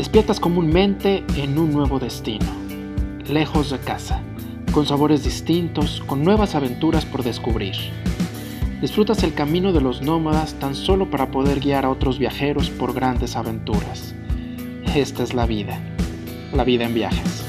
Despiertas comúnmente en un nuevo destino, lejos de casa, con sabores distintos, con nuevas aventuras por descubrir. Disfrutas el camino de los nómadas tan solo para poder guiar a otros viajeros por grandes aventuras. Esta es la vida, la vida en viajes.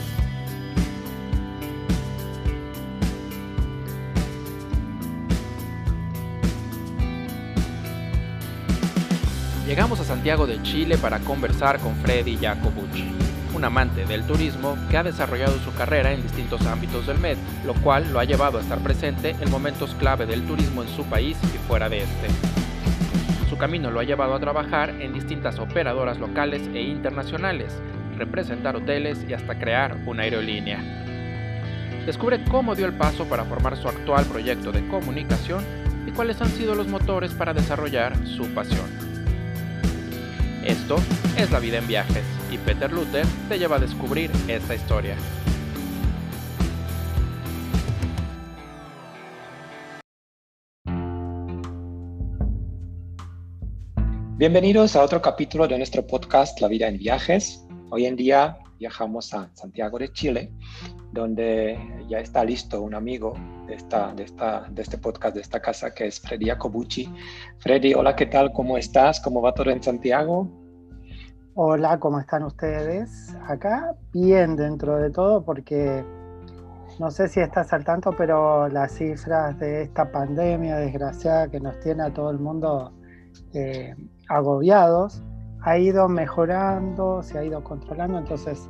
Santiago de Chile para conversar con Freddy Jacobucci, un amante del turismo que ha desarrollado su carrera en distintos ámbitos del MED, lo cual lo ha llevado a estar presente en momentos clave del turismo en su país y fuera de este. Su camino lo ha llevado a trabajar en distintas operadoras locales e internacionales, representar hoteles y hasta crear una aerolínea. Descubre cómo dio el paso para formar su actual proyecto de comunicación y cuáles han sido los motores para desarrollar su pasión. Es La vida en viajes y Peter Luther te lleva a descubrir esta historia. Bienvenidos a otro capítulo de nuestro podcast La vida en viajes. Hoy en día viajamos a Santiago de Chile, donde ya está listo un amigo de, esta, de, esta, de este podcast, de esta casa, que es Freddy Jacobucci. Freddy, hola, ¿qué tal? ¿Cómo estás? ¿Cómo va todo en Santiago? Hola, ¿cómo están ustedes? Acá bien dentro de todo porque no sé si estás al tanto, pero las cifras de esta pandemia desgraciada que nos tiene a todo el mundo eh, agobiados ha ido mejorando, se ha ido controlando, entonces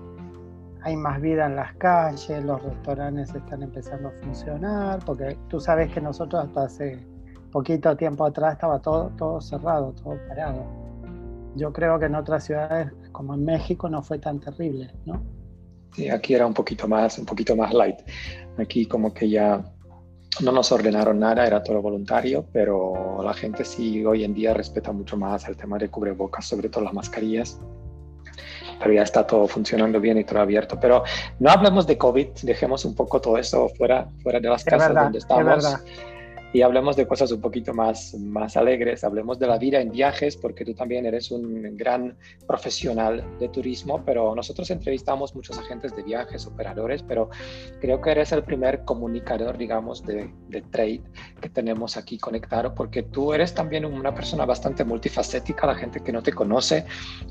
hay más vida en las calles, los restaurantes están empezando a funcionar, porque tú sabes que nosotros hasta hace poquito tiempo atrás estaba todo, todo cerrado, todo parado. Yo creo que en otras ciudades, como en México, no fue tan terrible, ¿no? Sí, aquí era un poquito más, un poquito más light. Aquí como que ya no nos ordenaron nada, era todo voluntario, pero la gente sí hoy en día respeta mucho más el tema de cubrebocas, sobre todo las mascarillas pero ya está todo funcionando bien y todo abierto. Pero no hablemos de COVID, dejemos un poco todo eso fuera, fuera de las casas donde estamos y hablemos de cosas un poquito más, más alegres, hablemos de la vida en viajes, porque tú también eres un gran profesional de turismo, pero nosotros entrevistamos muchos agentes de viajes, operadores, pero creo que eres el primer comunicador, digamos, de, de trade que tenemos aquí conectado, porque tú eres también una persona bastante multifacética, la gente que no te conoce,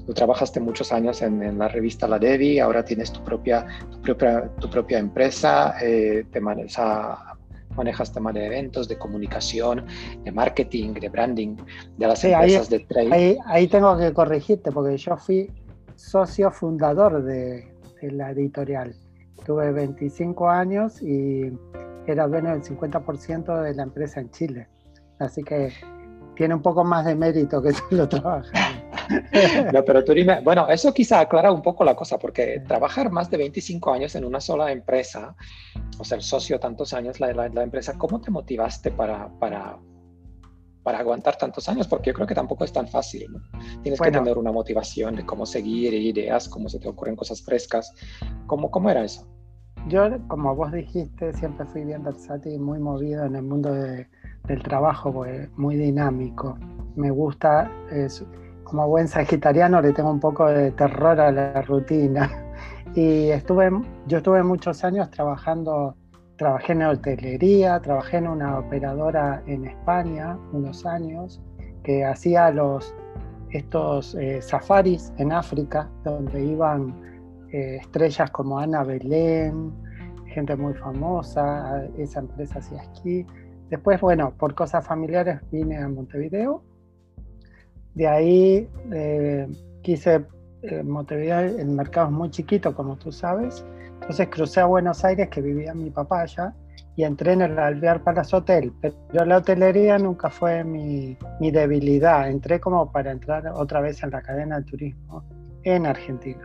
tú trabajaste muchos años en, en la revista La Devi, ahora tienes tu propia, tu propia, tu propia empresa, eh, te manejas manejas temas de eventos, de comunicación, de marketing, de branding, de las empresas de trade. Ahí, tengo que corregirte porque yo fui socio fundador de, la editorial. Tuve 25 años y era dueño del 50% de la empresa en Chile. Así que tiene un poco más de mérito que solo trabajar. No, pero tú dime, bueno, eso quizá aclara un poco la cosa, porque trabajar más de 25 años en una sola empresa, o ser socio tantos años la, la, la empresa, ¿cómo te motivaste para, para, para aguantar tantos años? Porque yo creo que tampoco es tan fácil, ¿no? Tienes que tener una motivación de cómo seguir, ideas, cómo se te ocurren cosas frescas. ¿Cómo, cómo era eso? Yo, como vos dijiste, siempre fui bien versátil y muy movido en el mundo de, del trabajo, muy dinámico. Me gusta, es, como buen sagitariano le tengo un poco de terror a la rutina. Y estuve, yo estuve muchos años trabajando, trabajé en hotelería, trabajé en una operadora en España unos años que hacía los, estos eh, safaris en África, donde iban eh, estrellas como Ana Belén, gente muy famosa, esa empresa hacía esquí. Después, bueno, por cosas familiares vine a Montevideo de ahí eh, quise, eh, Montevideo, el mercado es muy chiquito, como tú sabes. Entonces crucé a Buenos Aires, que vivía mi papá allá, y entré en el Alvear Palace Hotel. Pero la hotelería nunca fue mi, mi, debilidad. Entré como para entrar otra vez en la cadena de turismo en Argentina.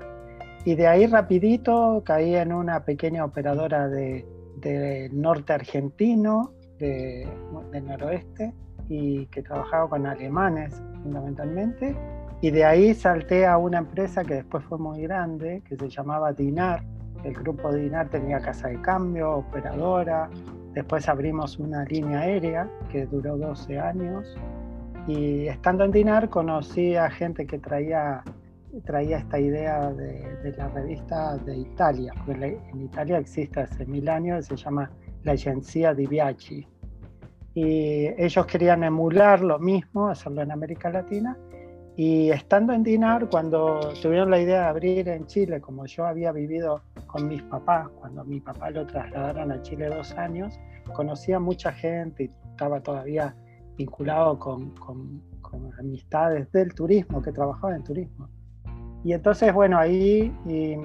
Y de ahí rapidito caí en una pequeña operadora de, de norte argentino, de, del noroeste, y que trabajaba con alemanes fundamentalmente. Y de ahí salté a una empresa que después fue muy grande, que se llamaba Dinar. El grupo Dinar tenía casa de cambio, operadora. Después abrimos una línea aérea que duró 12 años. Y estando en Dinar conocí a gente que traía traía esta idea de, la revista de Italia, en Italia existe hace mil años, se llama la Agencia di Viaggi. Y ellos querían emular lo mismo, hacerlo en América Latina. Y estando en Dinar, cuando tuvieron la idea de abrir en Chile, como yo había vivido con mis papás, cuando mi papá lo trasladaron a Chile dos años, conocía mucha gente y estaba todavía vinculado con, con, amistades del turismo, que trabajaba en turismo. Y entonces, bueno, ahí me,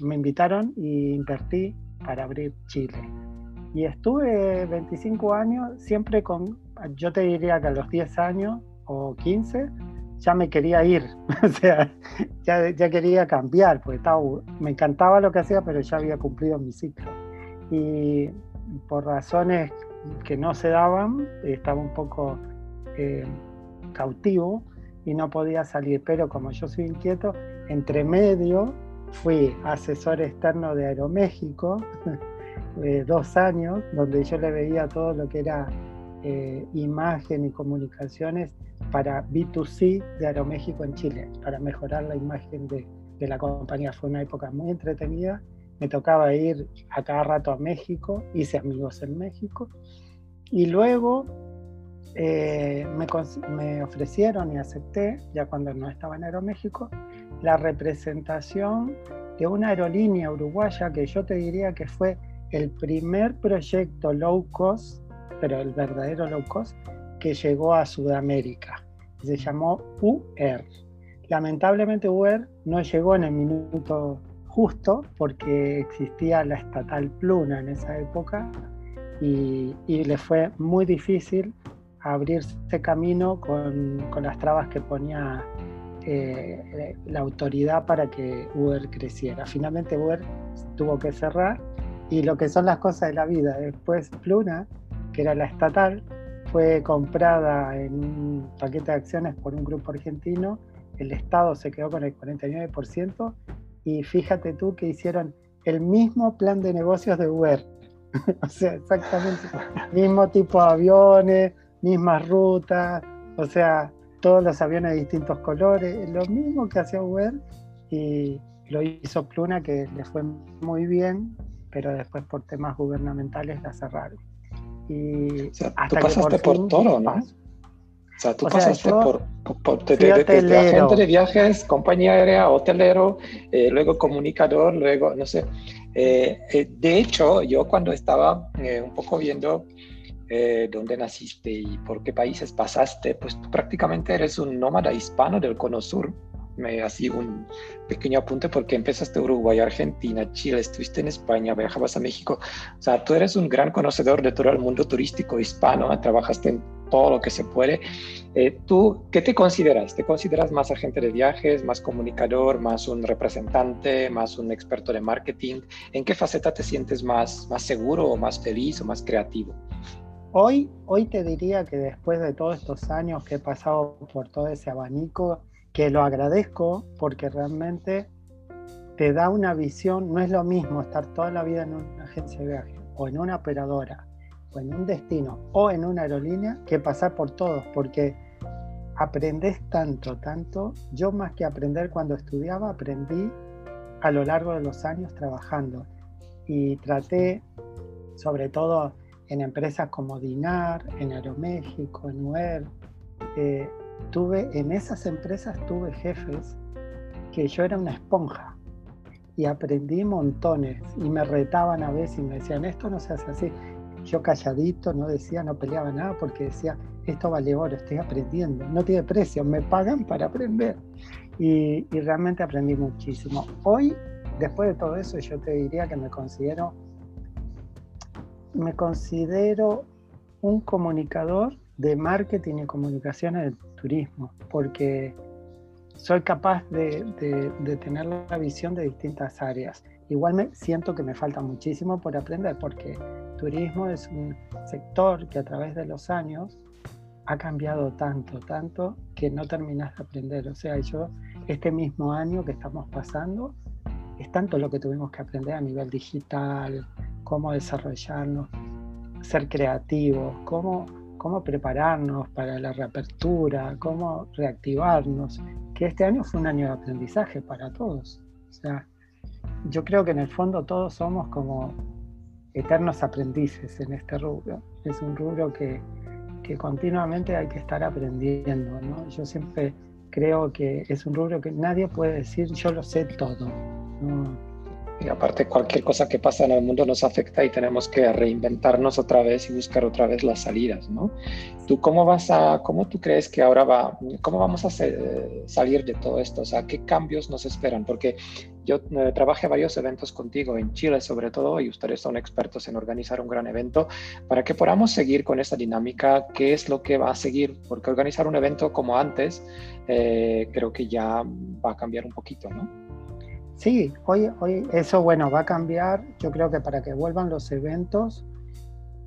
me invitaron y invertí para abrir Chile. Y estuve 25 años, siempre con, yo te diría que a los 10 años o 15, ya me quería ir, o sea, ya, ya quería cambiar, porque estaba, me encantaba lo que hacía, pero ya había cumplido mi ciclo. Y por razones que no se daban, estaba un poco eh, cautivo y no podía salir, pero como yo soy inquieto, entre medio fui asesor externo de Aeroméxico, eh, dos años, donde yo le veía todo lo que era eh, imagen y comunicaciones para B2C de Aeroméxico en Chile, para mejorar la imagen de, de la compañía. Fue una época muy entretenida me tocaba ir a cada rato a México, hice amigos en México y luego eh, me, ofrecieron y acepté, ya cuando no estaba en Aeroméxico, la representación de una aerolínea uruguaya que yo te diría que fue el primer proyecto low cost, pero el verdadero low cost, que llegó a Sudamérica. Se llamó UR. Lamentablemente UR no llegó en el minuto justo porque existía la estatal Pluna en esa época y, le fue muy difícil abrirse camino con, las trabas que ponía eh, la autoridad para que Uber creciera. Finalmente Uber tuvo que cerrar y lo que son las cosas de la vida. Después Pluna, que era la estatal, fue comprada en un paquete de acciones por un grupo argentino. El Estado se quedó con el 49% y fíjate tú que hicieron el mismo plan de negocios de Uber. o sea, exactamente. mismo tipo de aviones, mismas rutas, o sea, todos los aviones de distintos colores, lo mismo que hacía Uber y lo hizo Pluna que le fue muy bien, pero después por temas gubernamentales la cerraron. Y o sea, tú pasaste por, todo, ¿no? O sea, tú pasaste por, por de, agente de viajes, compañía aérea, hotelero, eh, luego comunicador, luego, no sé. Eh, eh, de hecho, yo cuando estaba un poco viendo dónde naciste y por qué países pasaste, pues tú prácticamente eres un nómada hispano del Cono Sur me así un pequeño apunte porque empezaste Uruguay, Argentina, Chile, estuviste en España, viajabas a México. O sea, tú eres un gran conocedor de todo el mundo turístico hispano, trabajaste en todo lo que se puede. Eh, ¿Tú qué te consideras? ¿Te consideras más agente de viajes, más comunicador, más un representante, más un experto de marketing? ¿En qué faceta te sientes más, más seguro o más feliz o más creativo? Hoy, hoy te diría que después de todos estos años que he pasado por todo ese abanico, que lo agradezco porque realmente te da una visión, no es lo mismo estar toda la vida en una agencia de viaje o en una operadora o en un destino o en una aerolínea que pasar por todos, porque aprendes tanto, tanto. Yo más que aprender cuando estudiaba, aprendí a lo largo de los años trabajando y traté, sobre todo en empresas como Dinar, en Aeroméxico, en UER, eh, tuve, en esas empresas tuve jefes que yo era una esponja y aprendí montones y me retaban a veces y me decían, esto no se hace así. Yo calladito, no decía, no peleaba nada porque decía, esto vale oro, estoy aprendiendo, no tiene precio, me pagan para aprender. Y, realmente aprendí muchísimo. Hoy, después de todo eso, yo te diría que me considero, me considero un comunicador de marketing y comunicaciones turismo, porque soy capaz de, tener la visión de distintas áreas. Igual me siento que me falta muchísimo por aprender, porque turismo es un sector que a través de los años ha cambiado tanto, tanto, que no terminas de aprender. O sea, yo, este mismo año que estamos pasando, es tanto lo que tuvimos que aprender a nivel digital, cómo desarrollarnos, ser creativos, cómo cómo prepararnos para la reapertura, cómo reactivarnos, que este año fue un año de aprendizaje para todos. O sea, yo creo que en el fondo todos somos como eternos aprendices en este rubro. Es un rubro que, que continuamente hay que estar aprendiendo. ¿no? Yo siempre creo que es un rubro que nadie puede decir yo lo sé todo. Y aparte cualquier cosa que pasa en el mundo nos afecta y tenemos que reinventarnos otra vez y buscar otra vez las salidas, ¿no? ¿Tú cómo vas a, cómo tú crees que ahora va, cómo vamos a salir de todo esto? O sea, ¿qué cambios nos esperan? Porque yo eh, trabajé varios eventos contigo en Chile sobre todo y ustedes son expertos en organizar un gran evento para que podamos seguir con esta dinámica, ¿qué es lo que va a seguir? Porque organizar un evento como antes eh, creo que ya va a cambiar un poquito, ¿no? Sí, hoy, hoy eso bueno va a cambiar. Yo creo que para que vuelvan los eventos,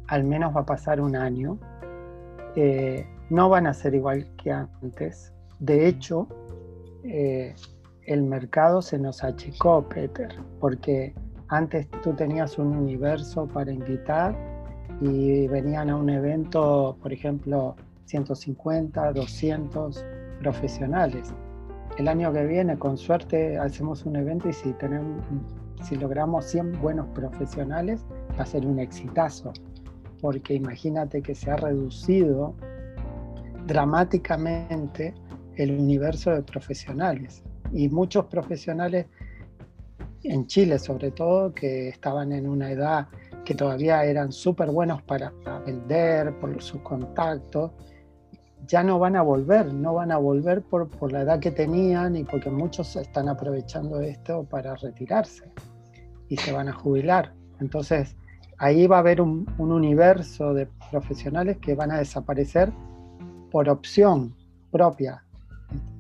al menos va a pasar un año. Eh, no van a ser igual que antes. De hecho, eh, el mercado se nos achicó, Peter, porque antes tú tenías un universo para invitar y venían a un evento, por ejemplo, 150, 200 profesionales el año que viene, con suerte, hacemos un evento y si, tenemos, si logramos 100 buenos profesionales, va a ser un exitazo. Porque imagínate que se ha reducido dramáticamente el universo de profesionales. Y muchos profesionales, en Chile sobre todo, que estaban en una edad que todavía eran súper buenos para vender, por sus contactos, ya no van a volver, no van a volver por, por, la edad que tenían y porque muchos están aprovechando esto para retirarse y se van a jubilar. Entonces, ahí va a haber un, un universo de profesionales que van a desaparecer por opción propia,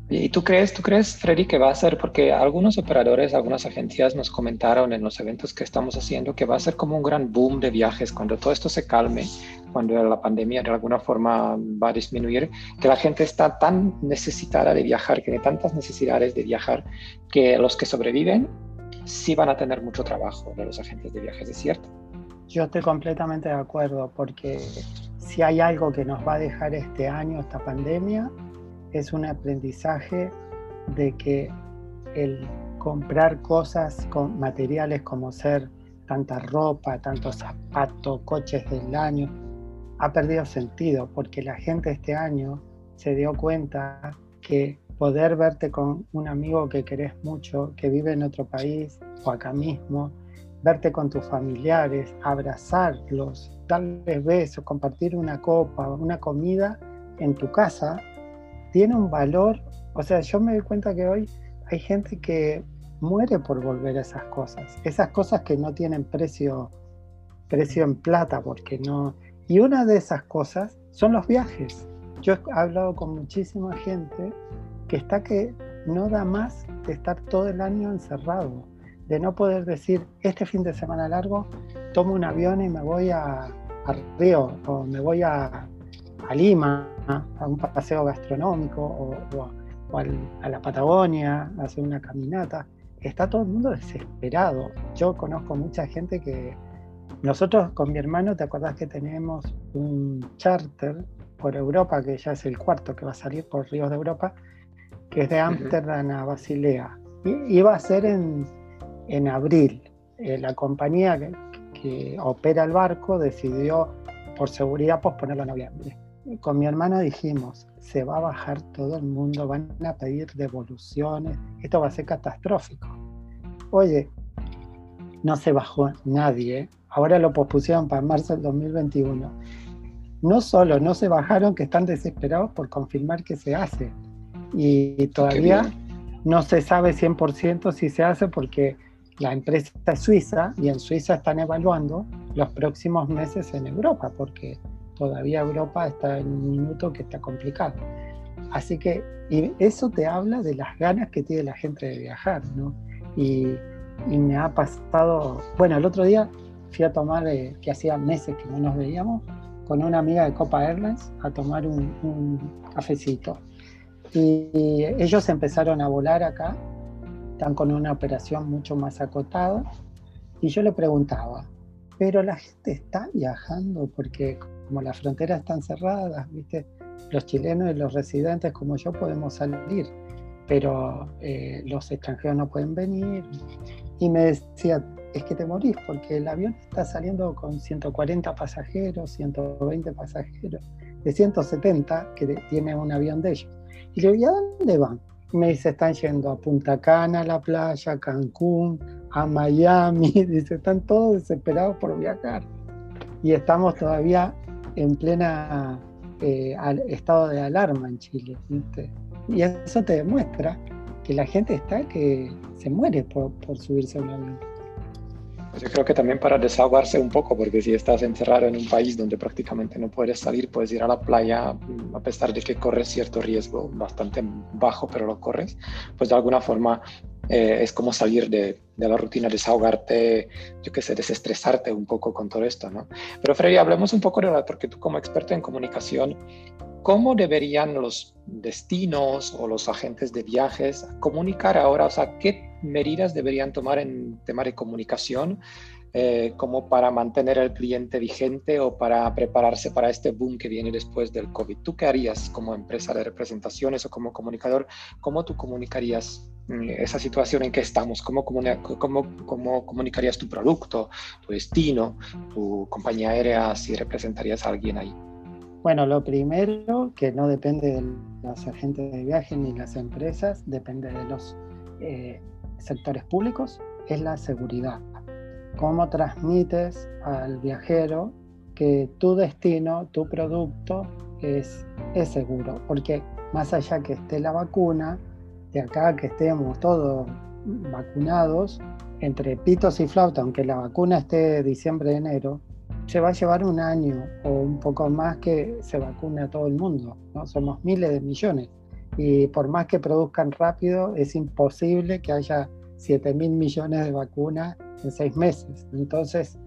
¿Y tú crees, tú crees, Freddy, que va a ser, porque algunos operadores, algunas agencias nos comentaron en los eventos que estamos haciendo que va a ser como un gran boom de viajes cuando todo esto se calme, cuando la pandemia de alguna forma va a disminuir, que la gente está tan necesitada de viajar, que tiene tantas necesidades de viajar, que los que sobreviven sí van a tener mucho trabajo de los agentes de viajes, ¿es cierto? Yo estoy completamente de acuerdo, porque si hay algo que nos va a dejar este año, esta pandemia, es un aprendizaje de que el comprar cosas con materiales como ser tanta ropa, tantos zapatos, coches del año, ha perdido sentido porque la gente este año se dio cuenta que poder verte con un amigo que querés mucho, que vive en otro país o acá mismo, verte con tus familiares, abrazarlos, darles besos, compartir una copa, una comida en tu casa, tiene un valor, o sea, yo me doy cuenta que hoy hay gente que muere por volver a esas cosas, esas cosas que no tienen precio, precio en plata, porque no... Y una de esas cosas son los viajes. Yo he hablado con muchísima gente que está que no da más de estar todo el año encerrado, de no poder decir, este fin de semana largo, tomo un avión y me voy a, Río o me voy a, a Lima a un paseo gastronómico o, a la Patagonia, a hacer una caminata. Está todo el mundo desesperado. Yo conozco mucha gente que... Nosotros con mi hermano, ¿te acordás que tenemos un charter por Europa, que ya es el cuarto que va a salir por Ríos de Europa, que es de Ámsterdam a Basilea? Y iba a ser en, en abril. Eh, la compañía que, que opera el barco decidió por seguridad posponerlo a noviembre con mi hermano dijimos, se va a bajar todo el mundo, van a pedir devoluciones, esto va a ser catastrófico. Oye, no se bajó nadie, ahora lo pospusieron para marzo del 2021. No solo no se bajaron, que están desesperados por confirmar que se hace. Y todavía no se sabe 100% si se hace porque la empresa es suiza y en Suiza están evaluando los próximos meses en Europa, porque todavía Europa está en un minuto que está complicado. Así que y eso te habla de las ganas que tiene la gente de viajar, ¿no? Y, y me ha pasado, bueno, el otro día fui a tomar, eh, que hacía meses que no nos veíamos, con una amiga de Copa Airlines a tomar un, un cafecito. Y, y ellos empezaron a volar acá, están con una operación mucho más acotada, y yo le preguntaba, pero la gente está viajando porque como las fronteras están cerradas, ¿viste? los chilenos y los residentes como yo podemos salir. pero eh, los extranjeros no pueden venir. Y me decía, es que te morís porque el avión está saliendo con 140 pasajeros, 120 pasajeros, de 170 que tiene un avión de ellos. Y le digo, ¿y a dónde van? me dice, están yendo a Punta Cana, a la playa, Cancún, a Miami. Dice, están todos desesperados por viajar. Y estamos todavía en plena eh, estado de alarma en Chile. Y eso te demuestra que la gente está que se muere por, por subirse a un avión. Pues yo creo que también para desahogarse un poco, porque si estás encerrado en un país donde prácticamente no puedes salir, puedes ir a la playa, a pesar de que corres cierto riesgo bastante bajo, pero lo corres, pues de alguna forma eh, es como salir de, de, la rutina, desahogarte, yo qué sé, desestresarte un poco con todo esto, ¿no? Pero Freddy, hablemos un poco de la, porque tú como experto en comunicación, ¿cómo deberían los destinos o los agentes de viajes comunicar ahora? O sea, ¿qué medidas deberían tomar en tema de comunicación eh, como para mantener al cliente vigente o para prepararse para este boom que viene después del COVID? ¿Tú qué harías como empresa de representaciones o como comunicador? ¿Cómo tú comunicarías mm, esa situación en que estamos? ¿Cómo, cómo, cómo comunicarías tu producto, tu destino, tu compañía aérea si representarías a alguien ahí? Bueno, lo primero, que no depende de los agentes de viaje ni las empresas, depende de los eh, sectores públicos, es la seguridad. ¿Cómo transmites al viajero que tu destino, tu producto es, seguro? Porque más allá que esté la vacuna, de acá que estemos todos vacunados, entre pitos y flauta, aunque la vacuna esté diciembre-enero, se va a llevar un año o un poco más que se vacune a todo el mundo. ¿no? Somos miles de millones. Y por más que produzcan rápido, es imposible que haya 7 mil millones de vacunas en seis meses. Entonces,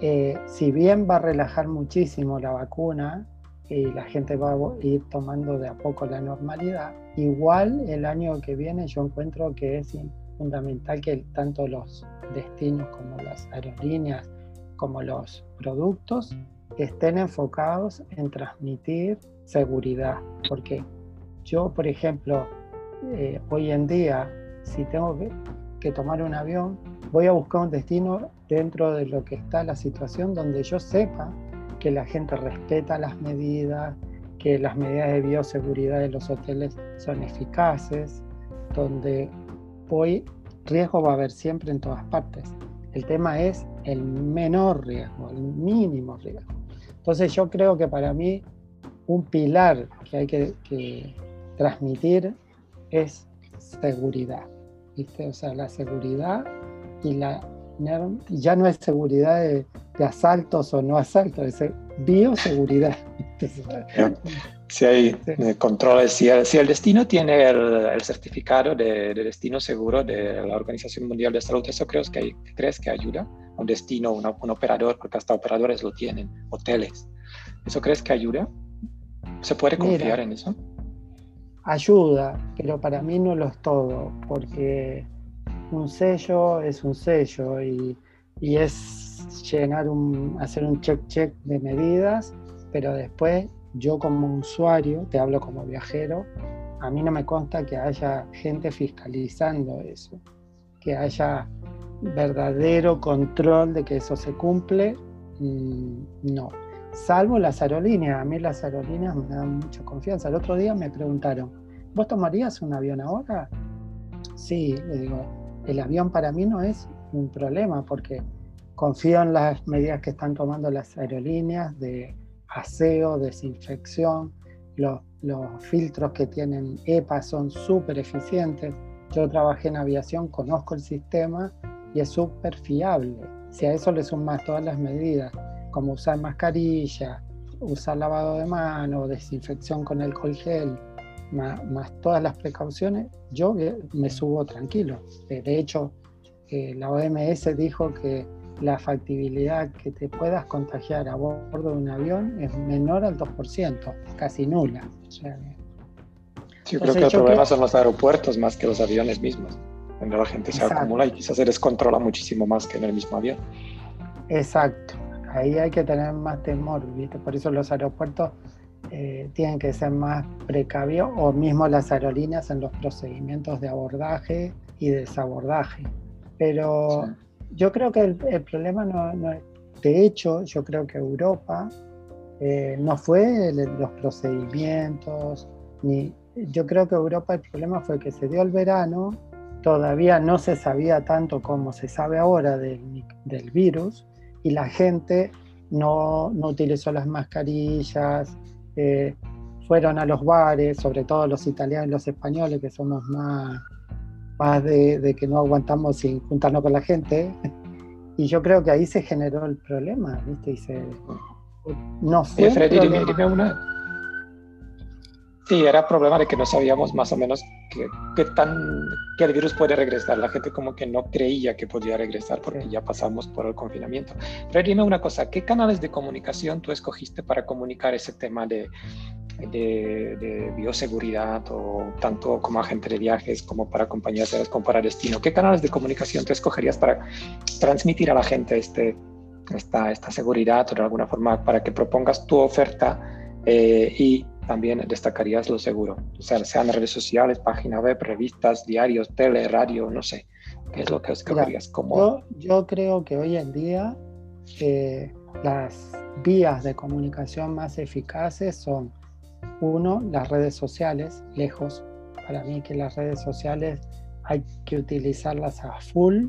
eh, si bien va a relajar muchísimo la vacuna y la gente va a ir tomando de a poco la normalidad, igual el año que viene yo encuentro que es fundamental que tanto los destinos como las aerolíneas, como los productos estén enfocados en transmitir seguridad. Porque yo, por ejemplo, eh, hoy en día, si tengo que, tomar un avión, voy a buscar un destino dentro de lo que está la situación donde yo sepa que la gente respeta las medidas, que las medidas de bioseguridad de los hoteles son eficaces, donde voy, riesgo va a haber siempre en todas partes. El tema es el menor riesgo, el mínimo riesgo. Entonces yo creo que para mí un pilar que hay que, transmitir es seguridad. ¿viste? O sea, la seguridad y la ya no es seguridad de, asaltos o no asaltos, es bioseguridad. Si hay eh, controles, si el, si el, destino tiene el, certificado de, destino seguro de la Organización Mundial de Salud, ¿eso crees que, crees que ayuda? Un destino, un operador, porque hasta operadores lo tienen, hoteles. ¿Eso crees que ayuda? ¿Se puede confiar en eso? Ayuda, pero para mí no lo es todo, porque un sello es un sello y, y es llenar un, hacer un check-check de medidas, pero después yo como usuario, te hablo como viajero, a mí no me consta que haya gente fiscalizando eso, que haya verdadero control de que eso se cumple, mm, no. Salvo las aerolíneas, a mí las aerolíneas me dan mucha confianza. El otro día me preguntaron, ¿vos tomarías un avión ahora? Sí, le digo, el avión para mí no es un problema porque confío en las medidas que están tomando las aerolíneas de aseo, desinfección, los, filtros que tienen EPA son súper eficientes. Yo trabajé en aviación, conozco el sistema y es súper fiable. Si a eso le sumas todas las medidas, como usar mascarilla, usar lavado de mano, desinfección con alcohol gel, más, todas las precauciones, yo me subo tranquilo. De hecho, eh, la OMS dijo que la factibilidad que te puedas contagiar a bordo de un avión es menor al 2%, casi nula. yo creo que el problema son los aeropuertos más que los aviones mismos, donde la gente se acumula y quizás se descontrola muchísimo más que en el mismo avión. Exacto, ahí hay que tener más temor, ¿viste? Por eso los aeropuertos eh, tienen que ser más precavidos o mismo las aerolíneas en los procedimientos de abordaje y desabordaje. Pero yo creo que el, problema no, no, de hecho, yo creo que Europa eh, no fue los procedimientos, ni, yo creo que Europa el problema fue que se dio el verano, todavía no se sabía tanto como se sabe ahora del, del virus y la gente no, no utilizó las mascarillas, eh, fueron a los bares, sobre todo los italianos y los españoles, que somos más, más de, de, que no aguantamos sin juntarnos con la gente. Y yo creo que ahí se generó el problema, ¿viste? Y se, no fue. Freddy, dime, dime, una. Sí, era problema de que no sabíamos más o menos qué, tan, que el virus puede regresar. La gente como que no creía que podía regresar porque ya pasamos por el confinamiento. Pero dime una cosa, ¿qué canales de comunicación tú escogiste para comunicar ese tema de, de, bioseguridad o tanto como agente de viajes como para compañías de como para destino? ¿Qué canales de comunicación tú escogerías para transmitir a la gente este, esta, esta seguridad o de alguna forma para que propongas tu oferta eh, y también destacarías lo seguro. O sea, sean redes sociales, página web, revistas, diarios, tele, radio, no sé. ¿Qué es lo que escogerías? como... Yo, yo, creo que hoy en día eh, las vías de comunicación más eficaces son, uno, las redes sociales, lejos. Para mí que las redes sociales hay que utilizarlas a full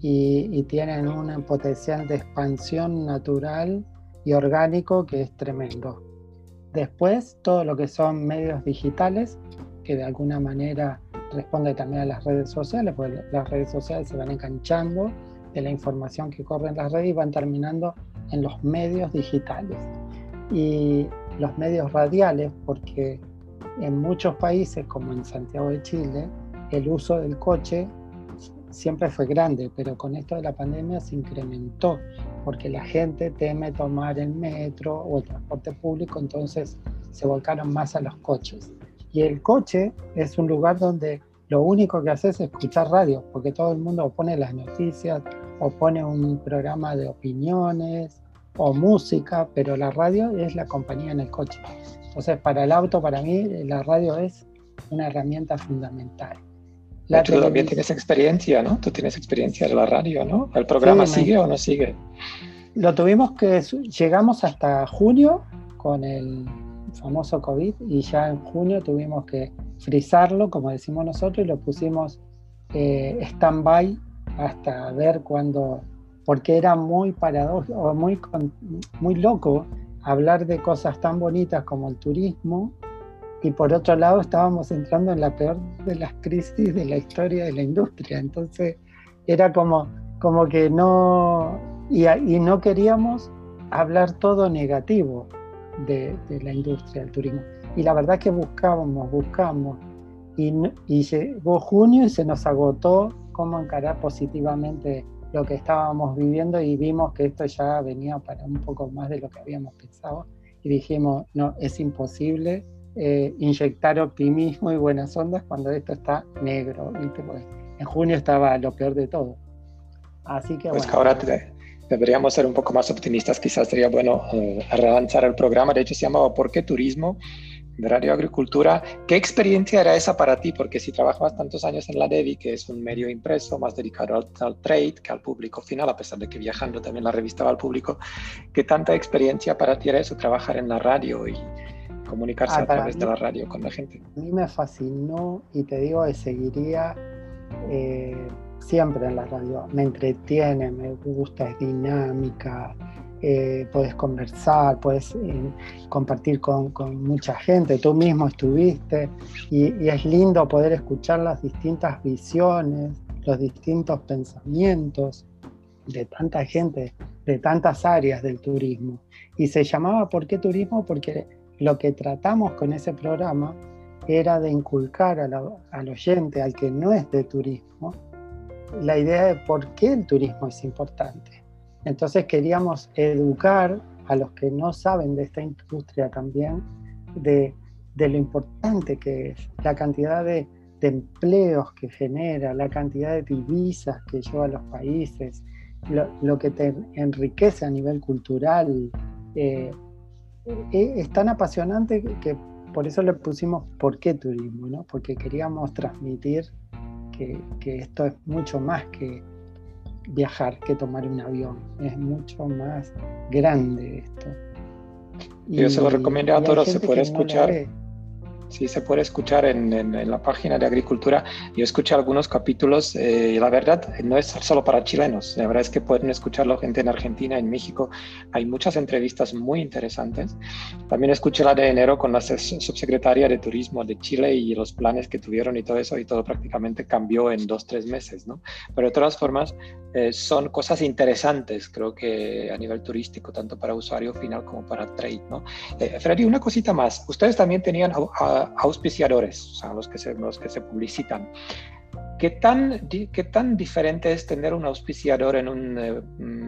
y, tienen un potencial de expansión natural y orgánico que es tremendo. Después, todo lo que son medios digitales, que de alguna manera responde también a las redes sociales, porque las redes sociales se van enganchando de la información que corre en las redes y van terminando en los medios digitales. Y los medios radiales, porque en muchos países, como en Santiago de Chile, el uso del coche siempre fue grande, pero con esto de la pandemia se incrementó, porque la gente teme tomar el metro o el transporte público, entonces se volcaron más a los coches. Y el coche es un lugar donde lo único que hace es escuchar radio, porque todo el mundo pone las noticias o pone un programa de opiniones o música, pero la radio es la compañía en el coche. Entonces, para el auto, para mí, la radio es una herramienta fundamental tú también tienes experiencia, ¿no? Tú tienes experiencia de la radio, ¿no? ¿El programa sigue o no sigue? Lo tuvimos que, llegamos hasta junio con el famoso COVID y ya en junio tuvimos que frizarlo, como decimos nosotros, y lo pusimos eh, stand-by hasta ver cuándo, porque era muy paradójico, muy, muy loco hablar de cosas tan bonitas como el turismo y por otro lado estábamos entrando en la peor de las crisis de la historia de la industria. Entonces era como, como que no, y, no queríamos hablar todo negativo de, la industria del turismo. Y la verdad que buscábamos, buscamos, y, y llegó junio y se nos agotó cómo encarar positivamente lo que estábamos viviendo y vimos que esto ya venía para un poco más de lo que habíamos pensado y dijimos, no, es imposible, eh, inyectar optimismo y buenas ondas cuando esto está negro. Pues, en junio estaba lo peor de todo. Así que pues ahora deberíamos ser un poco más optimistas. Quizás sería bueno eh, relanzar el programa. De hecho, se llamaba ¿Por qué turismo? de Radio Agricultura. ¿Qué experiencia era esa para ti? Porque si trabajabas tantos años en la DEVI, que es un medio impreso más dedicado al, trade que al público final, a pesar de que viajando también la revista va al público, ¿qué tanta experiencia para ti era eso, trabajar en la radio y, comunicarse ah, a través de la radio con la gente. A mí me fascinó y te digo que seguiría eh, siempre en la radio. Me entretiene, me gusta, es dinámica, eh, puedes conversar, puedes eh, compartir con, mucha gente, tú mismo estuviste y, es lindo poder escuchar las distintas visiones, los distintos pensamientos de tanta gente, de tantas áreas del turismo. Y se llamaba ¿Por qué turismo? Porque lo que tratamos con ese programa era de inculcar al oyente, al que no es de turismo, la idea de por qué el turismo es importante. Entonces queríamos educar a los que no saben de esta industria también, de, lo importante que es, la cantidad de, empleos que genera, la cantidad de divisas que lleva a los países, lo, que te enriquece a nivel cultural, eh, es tan apasionante que por eso le pusimos ¿por qué turismo? ¿no? Porque queríamos transmitir que, que esto es mucho más que viajar, que tomar un avión. Es mucho más grande esto. Yo se lo recomiendo a todos, se puede escuchar. Sí, se puede escuchar en, en, la página de Agricultura. Yo escuché algunos capítulos eh, y la verdad no es solo para chilenos. La verdad es que pueden escucharlo gente en Argentina, en México. Hay muchas entrevistas muy interesantes. También escuché la de enero con la subsecretaria de Turismo de Chile y los planes que tuvieron y todo eso y todo prácticamente cambió en dos, tres meses, ¿no? Pero de todas formas, eh, son cosas interesantes, creo que a nivel turístico, tanto para usuario final como para trade, ¿no? Eh, Freddy, una cosita más. Ustedes también tenían auspiciadores, o sea, los que se, los que se publicitan. ¿Qué tan, ¿Qué tan diferente es tener un auspiciador en un, eh,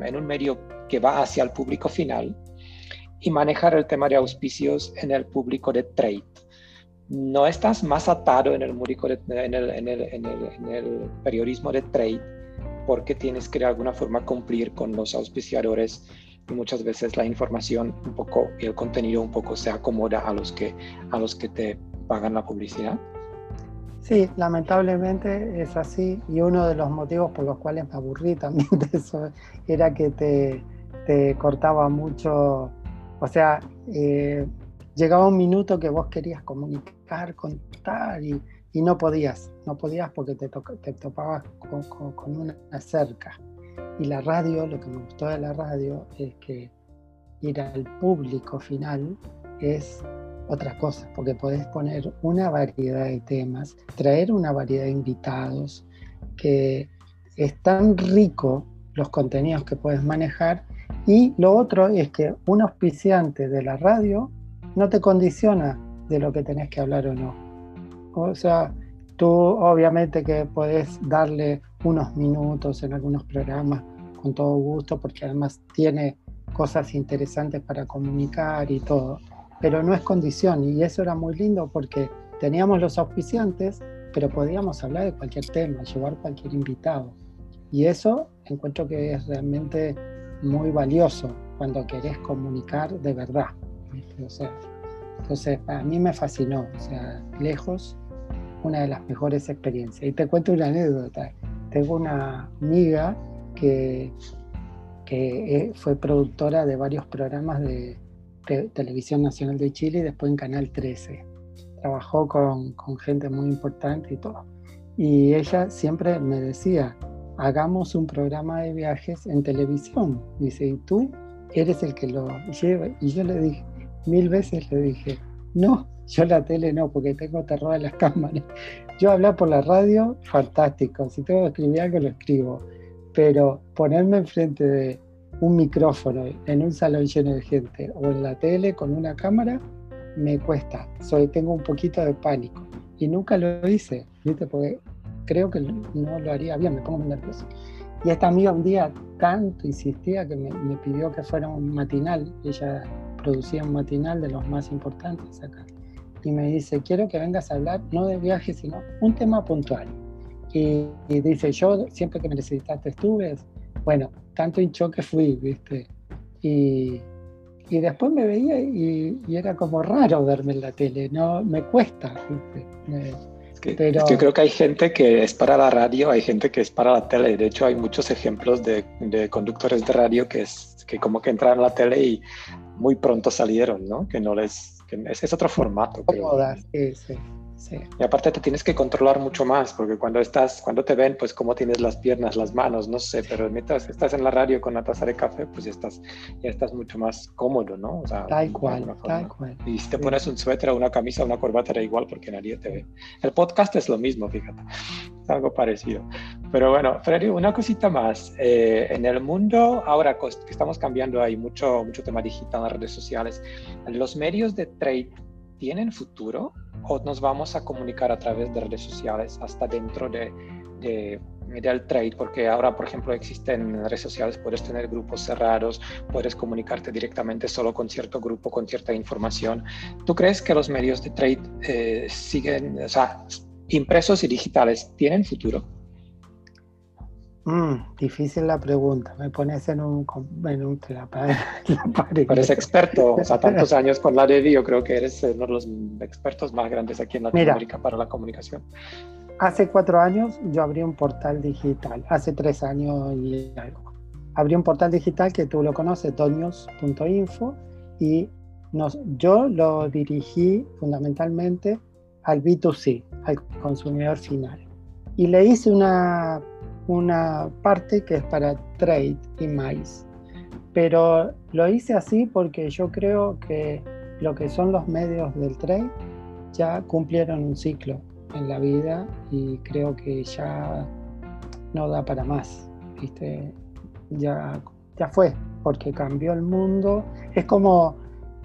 en un medio que va hacia el público final y manejar el tema de auspicios en el público de trade? ¿No estás más atado en el, en el, en el, en el periodismo de trade porque tienes que de alguna forma cumplir con los auspiciadores y muchas veces la información un poco y el contenido un poco se acomoda a los que a los que te pagan la publicidad. Sí, lamentablemente es así y uno de los motivos por los cuales me aburrí también de eso era que te, te cortaba mucho, o sea, eh, llegaba un minuto que vos querías comunicar, contar y, y no podías, no podías porque te, te topabas con, una cerca. Y la radio, lo que me gustó de la radio es que ir al público final es otra cosa, porque podés poner una variedad de temas, traer una variedad de invitados, que es tan rico los contenidos que puedes manejar. Y lo otro es que un auspiciante de la radio no te condiciona de lo que tenés que hablar o no. O sea, tú obviamente que puedes darle unos minutos en algunos programas con todo gusto, porque además tiene cosas interesantes para comunicar y todo, pero no es condición y eso era muy lindo porque teníamos los auspiciantes, pero podíamos hablar de cualquier tema, llevar cualquier invitado. Y eso encuentro que es realmente muy valioso cuando querés comunicar de verdad. O sea, entonces, a mí me fascinó, o sea, lejos, una de las mejores experiencias. Y te cuento una anécdota. Tengo una amiga que, que eh, fue productora de varios programas de, Televisión Nacional de Chile y después en Canal 13. Trabajó con, con gente muy importante y todo. Y ella siempre me decía, hagamos un programa de viajes en televisión. Dice, y tú eres el que lo lleva. Y yo le dije, mil veces le dije, no, yo la tele no, porque tengo terror a las cámaras. Yo hablar por la radio, fantástico. Si tengo que escribir algo, lo escribo. Pero ponerme enfrente de un micrófono en un salón lleno de gente o en la tele con una cámara, me cuesta. Soy, tengo un poquito de pánico. Y nunca lo hice, ¿viste? Porque creo que no lo haría bien, me pongo muy nervioso. Y esta amiga un día tanto insistía que me, me pidió que fuera un matinal. Ella producía un matinal de los más importantes acá. Y me dice, quiero que vengas a hablar no de viajes, sino un tema puntual. Y, dice, yo siempre que me necesitaste estuve, bueno, tanto hinchó que fui, ¿viste? Y, y después me veía y, era como raro verme en la tele, no me cuesta, ¿viste? es que, yo creo que hay gente que es para la radio, hay gente que es para la tele. De hecho, hay muchos ejemplos de, de conductores de radio que, es, que como que entraron a la tele y muy pronto salieron, ¿no? Que no les, que es, es otro formato. sí, sí. Y aparte te tienes que controlar mucho más, porque cuando estás, cuando te ven, pues cómo tienes las piernas, las manos, no sé, pero mientras estás en la radio con la taza de café, pues ya estás, ya estás mucho más cómodo, ¿no? O sea, tal cual, tal cual. Y si te pones un suéter o una camisa o una corbata, da igual porque nadie te ve. El podcast es lo mismo, fíjate, es algo parecido. Pero bueno, Freddy, una cosita más. Eh, en el mundo, ahora que estamos cambiando, hay mucho, mucho tema digital en las redes sociales, los medios de trade tienen futuro o nos vamos a comunicar a través de redes sociales hasta dentro de, del trade, porque ahora, por ejemplo, existen redes sociales, puedes tener grupos cerrados, puedes comunicarte directamente solo con cierto grupo, con cierta información. ¿Tú crees que los medios de trade eh, siguen, o sea, impresos y digitales, tienen futuro? Mm, difícil la pregunta, me pones en un, en un la pared, Eres experto, o sea, tantos años con la DEDI, yo creo que eres uno de los expertos más grandes aquí en Latinoamérica para la comunicación. Hace cuatro años yo abrí un portal digital, hace tres años y algo. Abrí un portal digital que tú lo conoces, doños.info, y nos, yo lo dirigí fundamentalmente al B2C, al consumidor final. Y le hice una una parte que es para trade y maíz. Pero lo hice así porque yo creo que lo que son los medios del trade ya cumplieron un ciclo en la vida y creo que ya no da para más. ¿viste? Ya, ya fue, porque cambió el mundo. Es como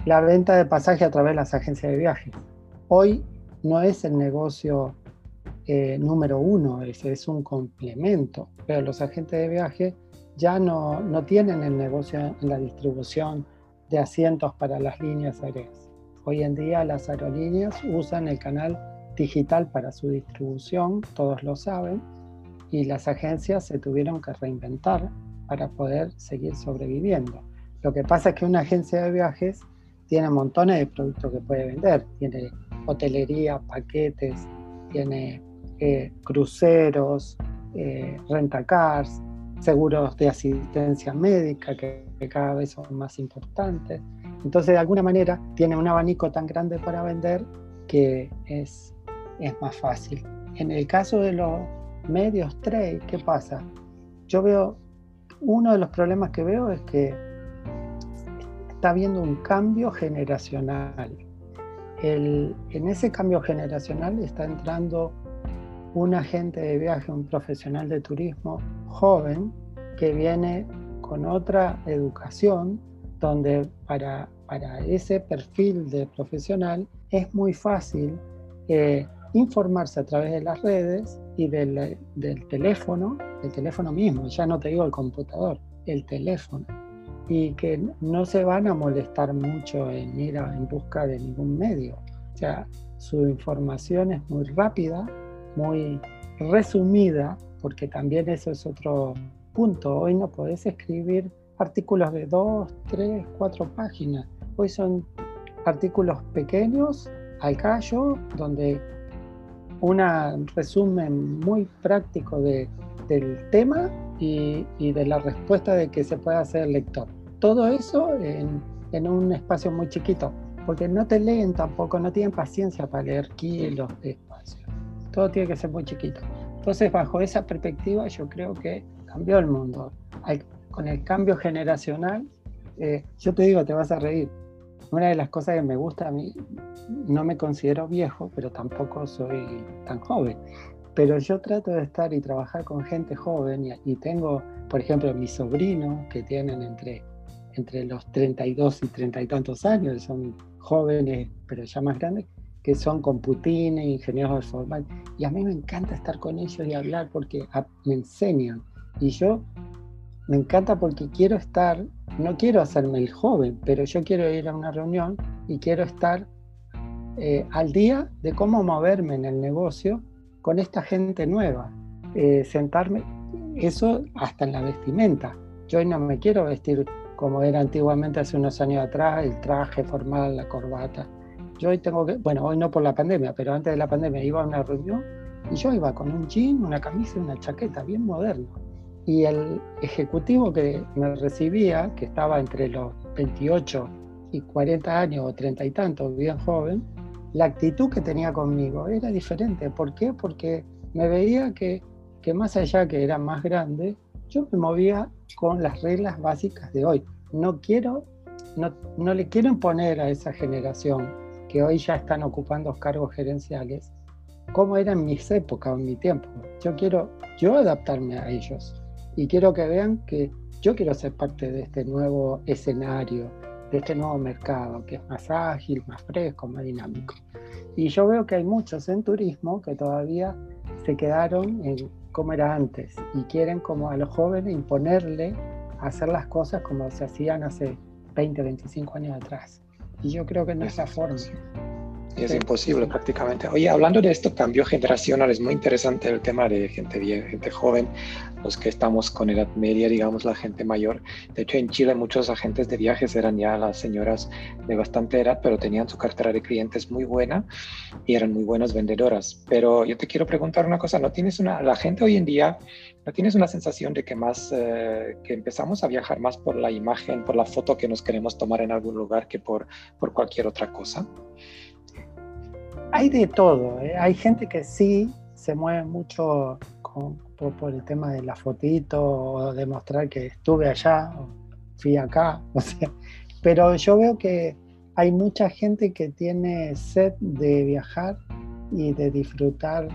la venta de pasaje a través de las agencias de viajes. Hoy no es el negocio eh, número uno, ese es un complemento, pero los agentes de viaje ya no, no tienen el negocio en la distribución de asientos para las líneas aéreas. Hoy en día las aerolíneas usan el canal digital para su distribución, todos lo saben, y las agencias se tuvieron que reinventar para poder seguir sobreviviendo. Lo que pasa es que una agencia de viajes tiene montones de productos que puede vender. Tiene hotelería, paquetes, tiene eh, cruceros, eh, rentacars, seguros de asistencia médica que, cada vez son más importantes. Entonces, de alguna manera, tiene un abanico tan grande para vender que es, es más fácil. En el caso de los medios trade, ¿qué pasa? Yo veo, uno de los problemas que veo es que está habiendo un cambio generacional. El, en ese cambio generacional está entrando un agente de viaje, un profesional de turismo joven que viene con otra educación donde para, para ese perfil de profesional es muy fácil eh, informarse a través de las redes y del, del teléfono, el teléfono mismo, ya no te digo el computador, el teléfono y que no se van a molestar mucho en ir en busca de ningún medio. O sea, su información es muy rápida, muy resumida, porque también eso es otro punto. Hoy no podés escribir artículos de dos, tres, cuatro páginas. Hoy son artículos pequeños, al callo, donde un resumen muy práctico de, del tema y, y, de la respuesta de que se puede hacer el lector. Todo eso en, en un espacio muy chiquito, porque no te leen tampoco, no tienen paciencia para leer kilos de todo tiene que ser muy chiquito. Entonces, bajo esa perspectiva, yo creo que cambió el mundo. con el cambio generacional, eh, yo te digo, te vas a reír. Una de las cosas que me gusta a mí, no me considero viejo, pero tampoco soy tan joven. Pero yo trato de estar y trabajar con gente joven y, tengo, por ejemplo, mis sobrinos que tienen entre, entre los 32 y 30 y tantos años, son jóvenes, pero ya más grandes, que son computines, ingenieros formal, y a mí me encanta estar con ellos y hablar porque me enseñan. Y yo me encanta porque quiero estar, no quiero hacerme el joven, pero yo quiero ir a una reunión y quiero estar eh, al día de cómo moverme en el negocio con esta gente nueva. Eh, sentarme, eso hasta en la vestimenta. Yo hoy no me quiero vestir como era antiguamente hace unos años atrás, el traje formal, la corbata. Yo hoy tengo que, bueno, hoy no por la pandemia, pero antes de la pandemia iba a una reunión y yo iba con un jean, una camisa y una chaqueta, bien moderno. Y el ejecutivo que me recibía, que estaba entre los 28 y 40 años o 30 y tantos, bien joven, la actitud que tenía conmigo era diferente. ¿Por qué? Porque me veía que, que más allá que era más grande, yo me movía con las reglas básicas de hoy. No quiero, no, no le quiero imponer a esa generación que hoy ya están ocupando cargos gerenciales, cómo era en mis épocas, en mi tiempo. Yo quiero yo adaptarme a ellos y quiero que vean que yo quiero ser parte de este nuevo escenario, de este nuevo mercado que es más ágil, más fresco, más dinámico. Y yo veo que hay muchos en turismo que todavía se quedaron en como era antes y quieren como a los jóvenes imponerle hacer las cosas como se hacían hace 20, 25 años atrás. Y yo creo que no es la forma. Es imposible prácticamente. Oye, hablando de esto, cambio generacional, es muy interesante el tema de gente vieja, gente joven, los que estamos con edad media, digamos, la gente mayor. De hecho, en Chile muchos agentes de viajes eran ya las señoras de bastante edad, pero tenían su cartera de clientes muy buena y eran muy buenas vendedoras. Pero yo te quiero preguntar una cosa, ¿no tienes una, la gente hoy en día, no tienes una sensación de que más, eh, que empezamos a viajar más por la imagen, por la foto que nos queremos tomar en algún lugar que por, por cualquier otra cosa? Hay de todo. ¿eh? Hay gente que sí se mueve mucho por, el tema de la fotito o demostrar que estuve allá o fui acá. Pero yo veo que hay mucha gente que tiene sed de viajar y de disfrutar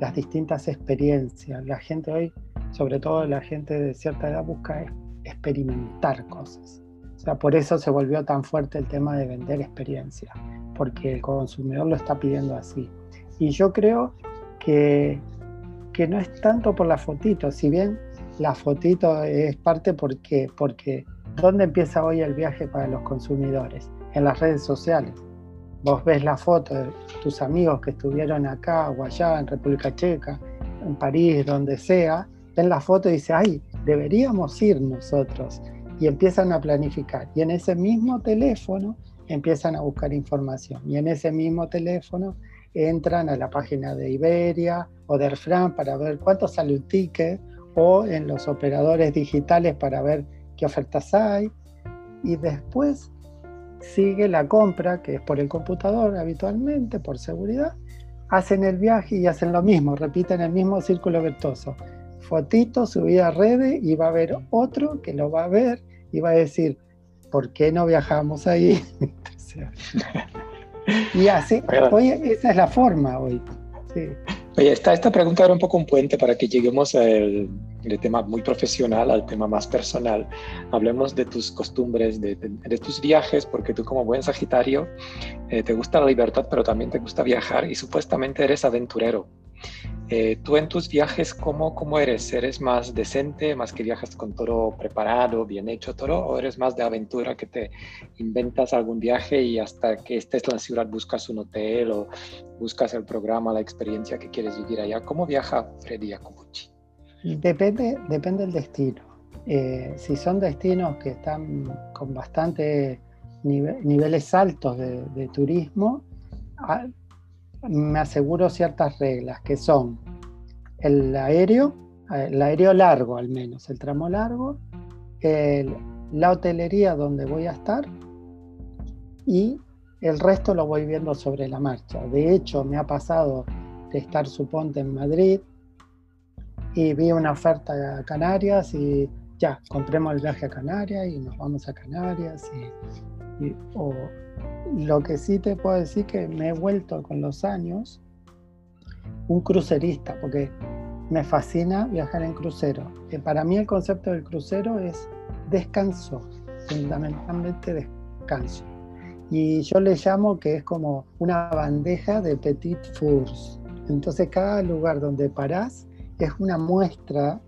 las distintas experiencias. La gente hoy, sobre todo la gente de cierta edad, busca experimentar cosas. Sea, por eso se volvió tan fuerte el tema de vender experiencias porque el consumidor lo está pidiendo así. Y yo creo que, que no es tanto por la fotito, si bien la fotito es parte porque, porque ¿dónde empieza hoy el viaje para los consumidores? En las redes sociales. Vos ves la foto de tus amigos que estuvieron acá o allá, en República Checa, en París, donde sea, ven la foto y dicen, ay, deberíamos ir nosotros. Y empiezan a planificar. Y en ese mismo teléfono empiezan a buscar información. Y en ese mismo teléfono entran a la página de Iberia o de Air para ver cuánto sale un ticket o en los operadores digitales para ver qué ofertas hay. Y después sigue la compra que es por el computador habitualmente por seguridad. Hacen el viaje y hacen lo mismo repiten el mismo círculo virtuoso fotito subida a redes y va a haber otro que lo va a ver y va a decir ¿por qué no viajamos ahí? y así, oye, esa es la forma hoy. Oye, esta, esta pregunta era un poco un puente para que lleguemos al tema muy profesional al tema más personal. Hablemos de tus costumbres, de, tus viajes, porque tú como buen Sagitario eh, te gusta la libertad, pero también te gusta viajar y supuestamente eres aventurero. Eh, ¿Tú en tus viajes cómo, cómo eres? ¿Eres más decente, más que viajas con todo preparado, bien hecho todo? ¿O eres más de aventura que te inventas algún viaje y hasta que estés en la ciudad buscas un hotel o buscas el programa, la experiencia que quieres vivir allá? ¿Cómo viaja Freddy Jacobucci? Depende, depende del destino. Eh, si son destinos que están con bastante niveles altos de, de turismo, me aseguro ciertas reglas que son el aéreo, el aéreo largo al menos, el tramo largo, la hotelería donde voy a estar y el resto lo voy viendo sobre la marcha. De hecho, me ha pasado de estar, suponte, en Madrid y vi una oferta a Canarias y ya, compremos el viaje a Canarias y nos vamos a Canarias. Lo que sí te puedo decir que me he vuelto con los años un crucerista, porque me fascina viajar en crucero. Eh, para mí el concepto del crucero es descanso, fundamentalmente descanso. Y yo le llamo que es como una bandeja de petit fours. Entonces cada lugar donde parás es una muestra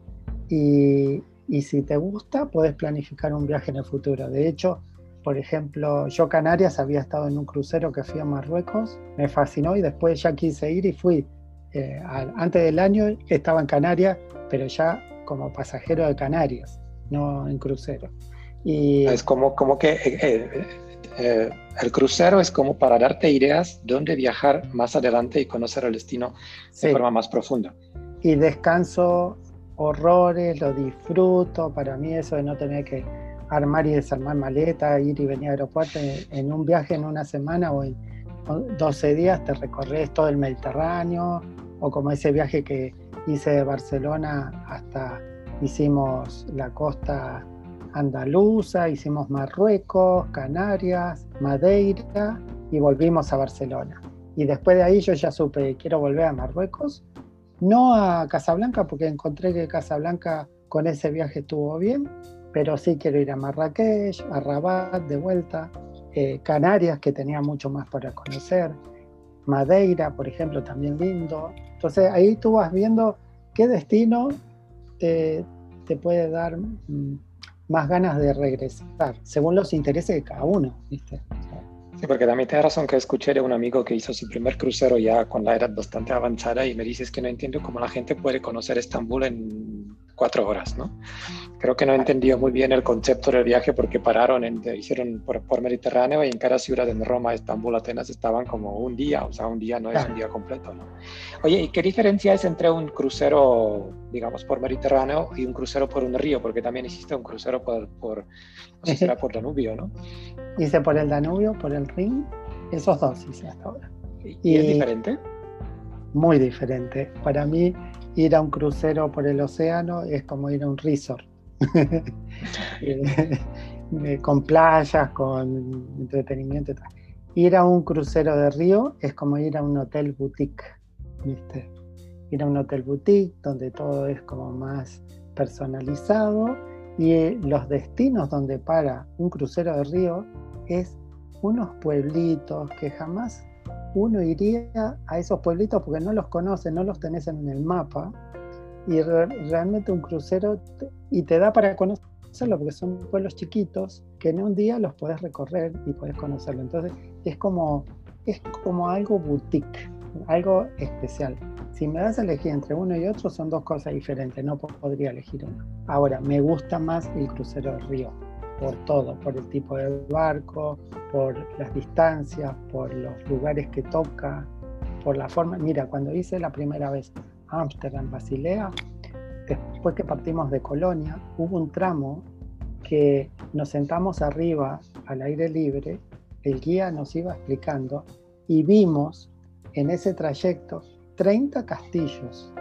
y, y si te gusta puedes planificar un viaje en el futuro. De hecho, por ejemplo, yo Canarias había estado en un crucero que fui a Marruecos, me fascinó y después ya quise ir y fui. Eh, antes del año estaba en Canarias, pero ya como pasajero de Canarias, no en crucero. Y, es como, como que eh, eh, el crucero es como para darte ideas dónde viajar más adelante y conocer el destino de forma más profunda. Y descanso horrores, lo disfruto, para mí eso de no tener que armar y desarmar maleta, ir y venir a aeropuerto en un viaje en una semana o en 12 días te recorres todo el Mediterráneo o como ese viaje que hice de Barcelona hasta hicimos la costa andaluza, hicimos Marruecos, Canarias, Madeira y volvimos a Barcelona. Y después de ahí yo ya supe, quiero volver a Marruecos, no a Casablanca porque encontré que Casablanca con ese viaje estuvo bien, pero sí quiero ir a Marrakech, a Rabat de vuelta, eh, Canarias, que tenía mucho más para conocer, Madeira, por ejemplo, también lindo. Entonces ahí tú vas viendo qué destino te, puede dar mm, más ganas de regresar, según los intereses de cada uno, ¿viste? Sí, porque también tienes razón que escuché de un amigo que hizo su primer crucero ya con la edad bastante avanzada y me dices que no entiendo cómo la gente puede conocer Estambul en cuatro horas, ¿no? Creo que no entendió muy bien el concepto del viaje porque pararon, en, hicieron por, por, Mediterráneo y en cada ciudad en Roma, Estambul, Atenas estaban como un día, o sea, un día no es un día completo, ¿no? Oye, ¿y qué diferencia es entre un crucero, digamos, por Mediterráneo y un crucero por un río? Porque también existe un crucero por, por no sé si era por Danubio, ¿no? Hice por el Danubio, por el Rin, esos dos hice hasta ahora. ¿Y, es diferente? Muy diferente. Para mí, ir a un crucero por el océano es como ir a un resort. Eh, con playas, con entretenimiento y tal. Ir a un crucero de río es como ir a un hotel boutique, ¿viste? Ir a un hotel boutique donde todo es como más personalizado y eh, los destinos donde para un crucero de río es unos pueblitos que jamás uno iría a esos pueblitos porque no los conoce, no los tenés en el mapa y realmente un crucero y te da para conocerlo porque son pueblos chiquitos que en un día los puedes recorrer y puedes conocerlo. Entonces es como, es como algo boutique, algo especial. Si me das a elegir entre uno y otro son dos cosas diferentes, no podría elegir uno. Ahora, me gusta más el crucero del río, por todo, por el tipo de barco, por las distancias, por los lugares que toca, por la forma. Mira, cuando hice la primera vez Ámsterdam, Basilea, después que partimos de Colonia, hubo un tramo que nos sentamos arriba al aire libre, el guía nos iba explicando y vimos en ese trayecto 30 castillos.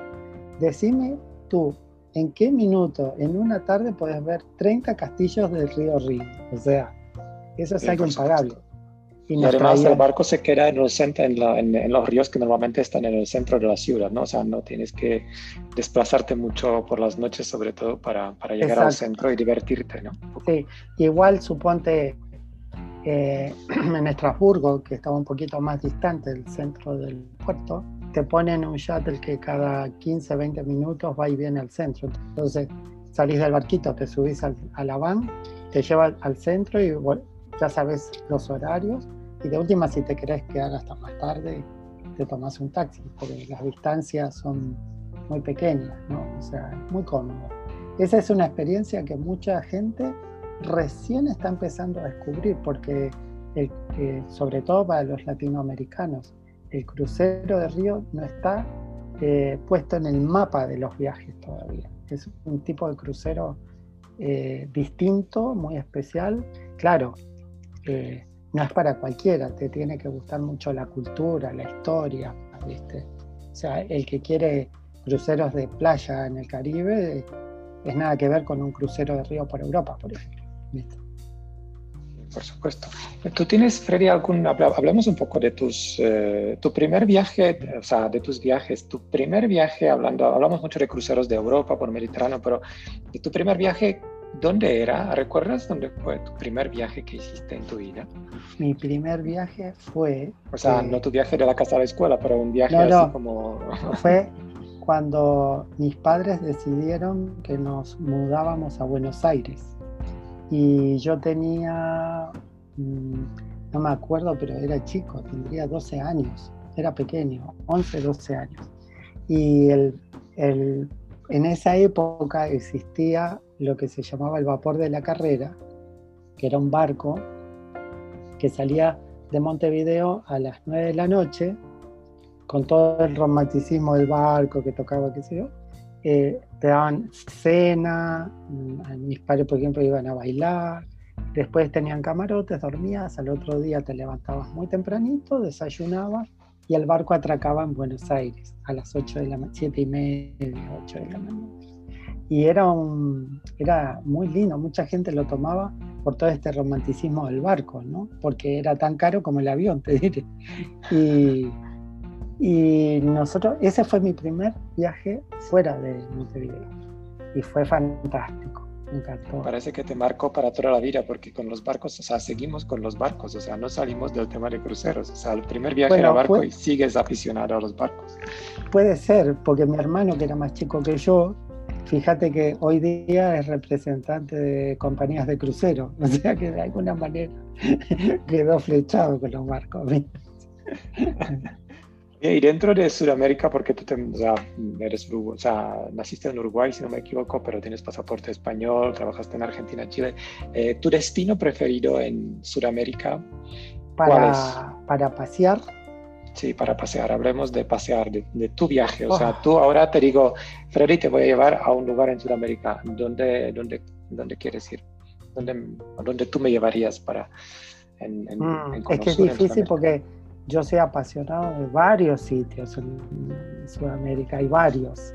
Decime tú, ¿en qué minuto en una tarde puedes ver 30 castillos del río Rin? O sea, eso es algo impagable. Y, además el barco se queda en, el centro, en, los ríos que normalmente están en el centro de la ciudad, ¿no? O sea, no tienes que desplazarte mucho por las noches, sobre todo para, para llegar al centro y divertirte, ¿no? Sí, igual suponte eh, en Estrasburgo, que estaba un poquito más distante del centro del puerto, te ponen un shuttle que cada 15, 20 minutos va y viene al centro. Entonces salís del barquito, te subís al, a la van, te lleva al centro y ya sabes los horarios y de última, si te querés quedar hasta más tarde, te tomas un taxi, porque las distancias son muy pequeñas, ¿no? O sea, muy cómodo. Esa es una experiencia que mucha gente recién está empezando a descubrir, porque sobre todo para los latinoamericanos, el crucero de río no está eh, puesto en el mapa de los viajes todavía. Es un tipo de crucero eh, distinto, muy especial. Claro, eh, no es para cualquiera, te tiene que gustar mucho la cultura, la historia, ¿viste? O sea, el que quiere cruceros de playa en el Caribe es nada que ver con un crucero de río por Europa, por ejemplo. Por supuesto. Tú tienes, Freddy, algún, hablamos un poco de tus, eh, tu primer viaje, o sea, de tus viajes, tu primer viaje, hablando, hablamos mucho de cruceros de Europa por Mediterráneo, pero de tu primer viaje, ¿Dónde era? ¿Recuerdas dónde fue tu primer viaje que hiciste en tu vida? Mi primer viaje fue... O sea, no tu viaje de la casa a la escuela, pero un viaje así como... fue cuando mis padres decidieron que nos mudábamos a Buenos Aires. Y yo tenía, mm, no me acuerdo, pero era chico, tendría 12 años, era pequeño, 11, 12 años. Y el, el, en esa época existía lo que se llamaba el vapor de la carrera, que era un barco que salía de Montevideo a las 9 de la noche, con todo el romanticismo del barco que tocaba, qué sé yo. Eh, te daban cena, mm, mis padres, por ejemplo, iban a bailar, después tenían camarotes, dormías, al otro día te levantabas muy tempranito, desayunabas y el barco atracaba en Buenos Aires a las 8 de la 7 y media, 8 de la mañana y era, un, era muy lindo, mucha gente lo tomaba por todo este romanticismo del barco, ¿no? Porque era tan caro como el avión, te diré. Y, y nosotros, ese fue mi primer viaje fuera de Montevideo y fue fantástico. Me encantó. Parece que te marcó para toda la vida, porque con los barcos, o sea, seguimos con los barcos, o sea, no salimos del tema de cruceros, o sea, el primer viaje era barco y sigues aficionado a los barcos. Puede ser, porque mi hermano, que era más chico que yo, fíjate que hoy día es representante de compañías de crucero, o sea que de alguna manera quedó flechado con los barcos. Y dentro de Sudamérica, porque tú o sea, eres, o sea, naciste en Uruguay, si no me equivoco, pero tienes pasaporte español, trabajaste en Argentina, Chile. Eh, ¿Tu destino preferido en Sudamérica? Para, para pasear. Sí, para pasear. Hablemos de pasear, de, tu viaje. O sea, oh. tú ahora te digo, Freddy, te voy a llevar a un lugar en Sudamérica. ¿Dónde, dónde, dónde quieres ir? ¿Dónde, ¿Dónde tú me llevarías para en, en, mm, Es que es difícil porque yo soy apasionado de varios sitios en Sudamérica, hay varios.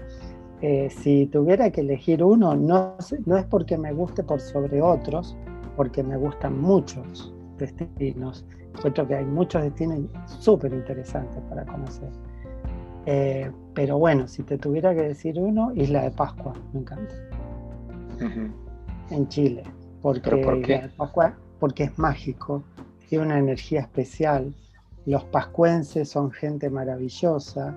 Eh, si tuviera que elegir uno, no, no es porque me guste por sobre otros, porque me gustan muchos destinos. Encuentro que hay muchos destinos súper interesantes para conocer. Eh, pero bueno, si te tuviera que decir uno, Isla de Pascua, me encanta. En Chile. Porque por qué? Isla de Pascua, porque es mágico, tiene una energía especial los pascuenses son gente maravillosa,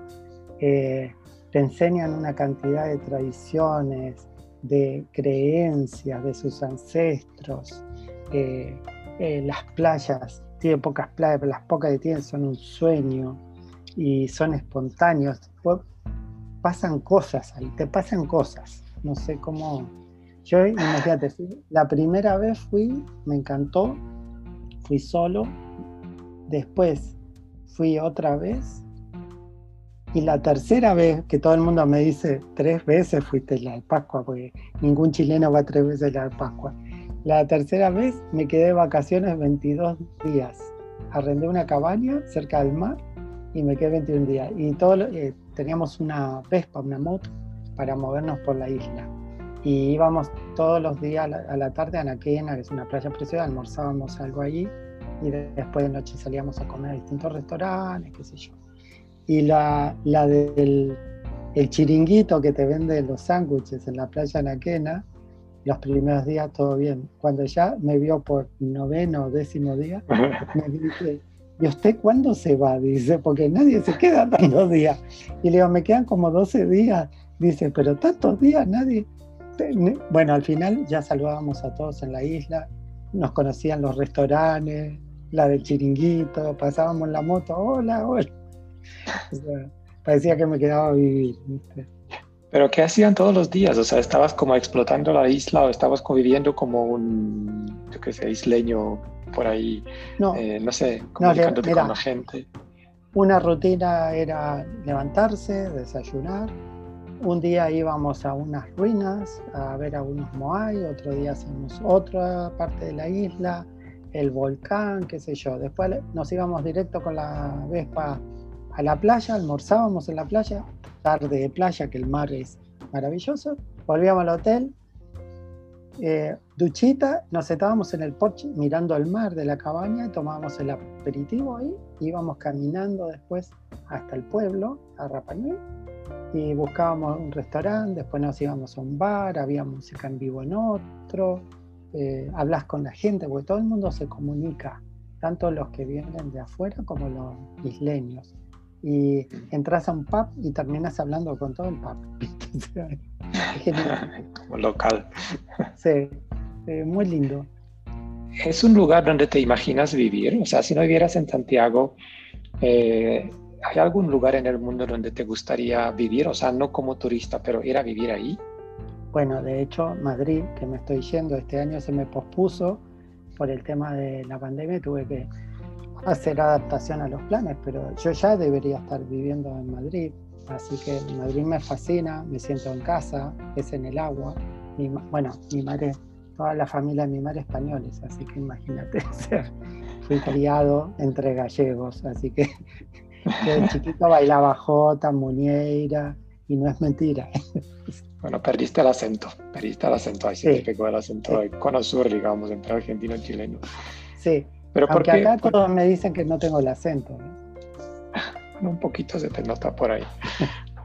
eh, te enseñan una cantidad de tradiciones, de creencias de sus ancestros. Eh, eh, las playas, tiene pocas playas, pero las pocas que tienen son un sueño y son espontáneos. Pasan cosas ahí, te pasan cosas. No sé cómo. Yo, imagínate, la primera vez fui, me encantó, fui solo. Después fui otra vez. Y la tercera vez, que todo el mundo me dice, tres veces fuiste la de Pascua, porque ningún chileno va tres veces la de Pascua. La tercera vez me quedé de vacaciones 22 días. Arrendé una cabaña cerca del mar y me quedé 21 días. Y todo, eh, teníamos una Vespa, una moto, para movernos por la isla. Y íbamos todos los días a la, a la tarde a Anaquena, que es una playa preciosa, almorzábamos algo allí y después de noche salíamos a comer a distintos restaurantes, qué sé yo. Y la, la del el chiringuito que te vende los sándwiches en la playa Naquena, los primeros días todo bien. Cuando ya me vio por noveno o décimo día, me dice, ¿y usted cuándo se va? Dice, porque nadie se queda tantos días. Y le digo, me quedan como 12 días. Dice, pero tantos días nadie. Bueno, al final ya saludábamos a todos en la isla, nos conocían los restaurantes, la del chiringuito, pasábamos la moto, hola, hola. parecía que me quedaba a vivir. Pero ¿qué hacían todos los días? O sea, ¿estabas como explotando la isla o estabas conviviendo como un, yo qué sé, isleño por ahí? No, eh, no sé, comunicándote con la gente. Una rutina era levantarse, desayunar. Un día íbamos a unas ruinas a ver a unos moai, otro día hacíamos otra parte de la isla, el volcán, qué sé yo. Después nos íbamos directo con la Vespa a la playa, almorzábamos en la playa, tarde de playa, que el mar es maravilloso. Volvíamos al hotel, eh, duchita, nos sentábamos en el porche mirando al mar de la cabaña, tomábamos el aperitivo ahí, íbamos caminando después hasta el pueblo, a Rapanui, y buscábamos un restaurante, después nos íbamos a un bar, había música en vivo en otro, eh, hablas con la gente, porque todo el mundo se comunica, tanto los que vienen de afuera como los isleños. Y entras a un pub y terminas hablando con todo el pub. Como local. Sí, eh, muy lindo. ¿Es un lugar donde te imaginas vivir? O sea, si no vivieras en Santiago, eh, ¿hay algún lugar en el mundo donde te gustaría vivir? O sea, no como turista, pero ir a vivir ahí. Bueno, de hecho, Madrid, que me estoy yendo, este año se me pospuso por el tema de la pandemia, tuve que hacer adaptación a los planes, pero yo ya debería estar viviendo en Madrid, así que Madrid me fascina, me siento en casa, es en el agua. bueno, mi madre, toda la familia de mi madre españoles, así que imagínate ser. Fui criado entre gallegos, así que desde chiquito bailaba jota, muñeira, y no es mentira. Bueno, perdiste el acento, perdiste el acento, ahí sí, te pegó el acento sí. de cono sur, digamos, entre argentino y chileno. Sí, pero porque acá todos me dicen que no tengo el acento. un poquito se te nota por ahí.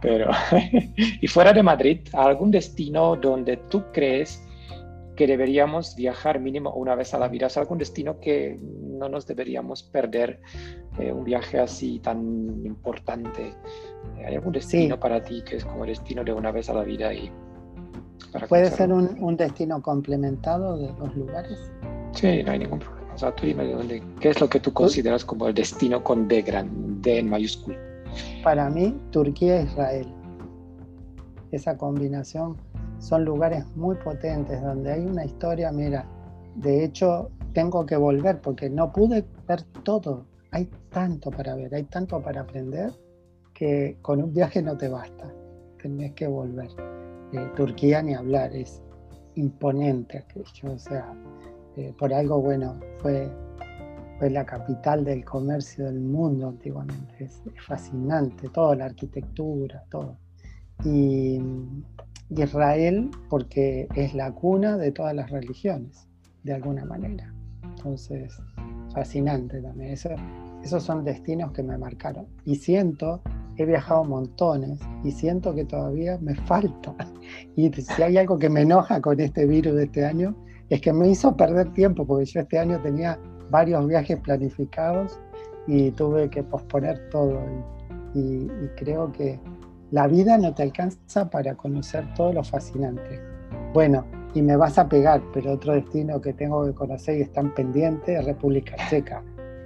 Pero, y fuera de Madrid, ¿algún destino donde tú crees que deberíamos viajar mínimo una vez a la vida? ¿Es algún destino que no nos deberíamos perder? Eh, un viaje así tan importante. ¿Hay algún destino para ti que es como el destino de una vez a la vida? Y... ¿Puede ser un, destino complementado de los lugares? Sí, no hay ningún problema. O sea, tú dime de dónde, ¿qué es lo que tú consideras como el destino con D, gran, D en mayúscula? Para mí, Turquía e Israel. Esa combinación son lugares muy potentes donde hay una historia, mira, de hecho tengo que volver porque no pude ver todo. Hay tanto para ver, hay tanto para aprender que con un viaje no te basta. Tenés que volver. Eh, Turquía ni hablar, es imponente aquello. O sea, eh, por algo bueno, fue, fue la capital del comercio del mundo antiguamente. Es, fascinante, toda la arquitectura, todo. Y Israel porque es la cuna de todas las religiones, de alguna manera. Entonces, fascinante también. Eso, esos son destinos que me marcaron. Y siento, he viajado montones y siento que todavía me falta. Y si hay algo que me enoja con este virus de este año, es que me hizo perder tiempo, porque yo este año tenía varios viajes planificados y tuve que posponer todo. Y, y creo que la vida no te alcanza para conocer todo lo fascinante. Bueno, y me vas a pegar, pero otro destino que tengo que conocer y están pendientes es República Checa.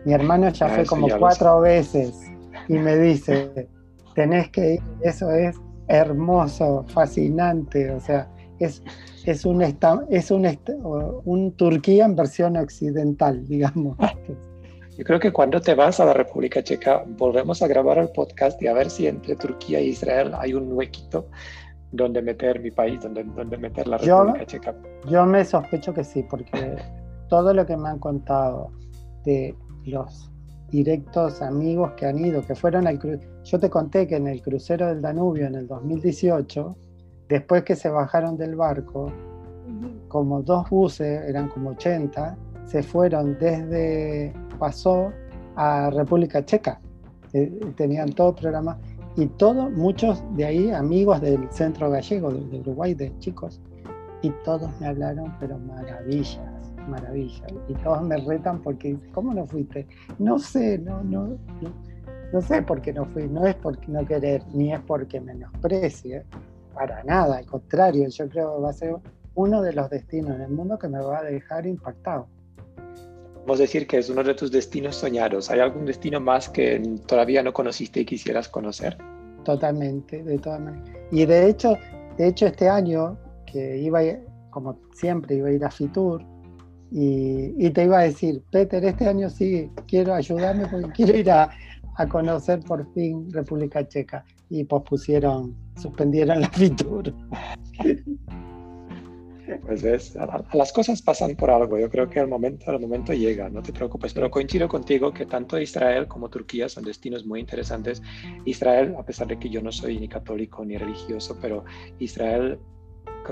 Mi hermano ya fue como cuatro veces y me dice, tenés que ir, eso es hermoso, fascinante, o sea, es, es, un, es un, un Turquía en versión occidental, digamos. Yo creo que cuando te vas a la República Checa, volvemos a grabar el podcast y a ver si entre Turquía e Israel hay un huequito donde meter mi país, donde, donde meter la República Checa. Yo me sospecho que sí, porque todo lo que me han contado de los directos amigos que han ido, que fueron al crucero. Yo te conté que en el crucero del Danubio en el 2018, después que se bajaron del barco, como dos buses, eran como 80, se fueron desde Pasó a República Checa. Eh, tenían todo programa y todos, muchos de ahí, amigos del centro gallego de, Uruguay, de chicos, y todos me hablaron, pero maravillas, maravillas. Y todos me retan porque, ¿cómo no fuiste? No sé, no, no, no, sé por qué no fui. No es porque no querer, ni es porque menosprecie, para nada, al contrario, yo creo que va a ser uno de los destinos en el mundo que me va a dejar impactado. A decir que es uno de tus destinos soñados. ¿Hay algún destino más que todavía no conociste y quisieras conocer? Totalmente, de todas maneras. Y de hecho, de hecho este año que iba, como siempre, iba a ir a Fitur y, te iba a decir, Peter, este año sí quiero ayudarme porque quiero ir a, a conocer por fin República Checa y pospusieron, suspendieron la Fitur. Pues es, las cosas pasan por algo. Yo creo que el momento, el momento llega, no te preocupes. Pero coincido contigo que tanto Israel como Turquía son destinos muy interesantes. Israel, a pesar de que yo no soy ni católico ni religioso, pero Israel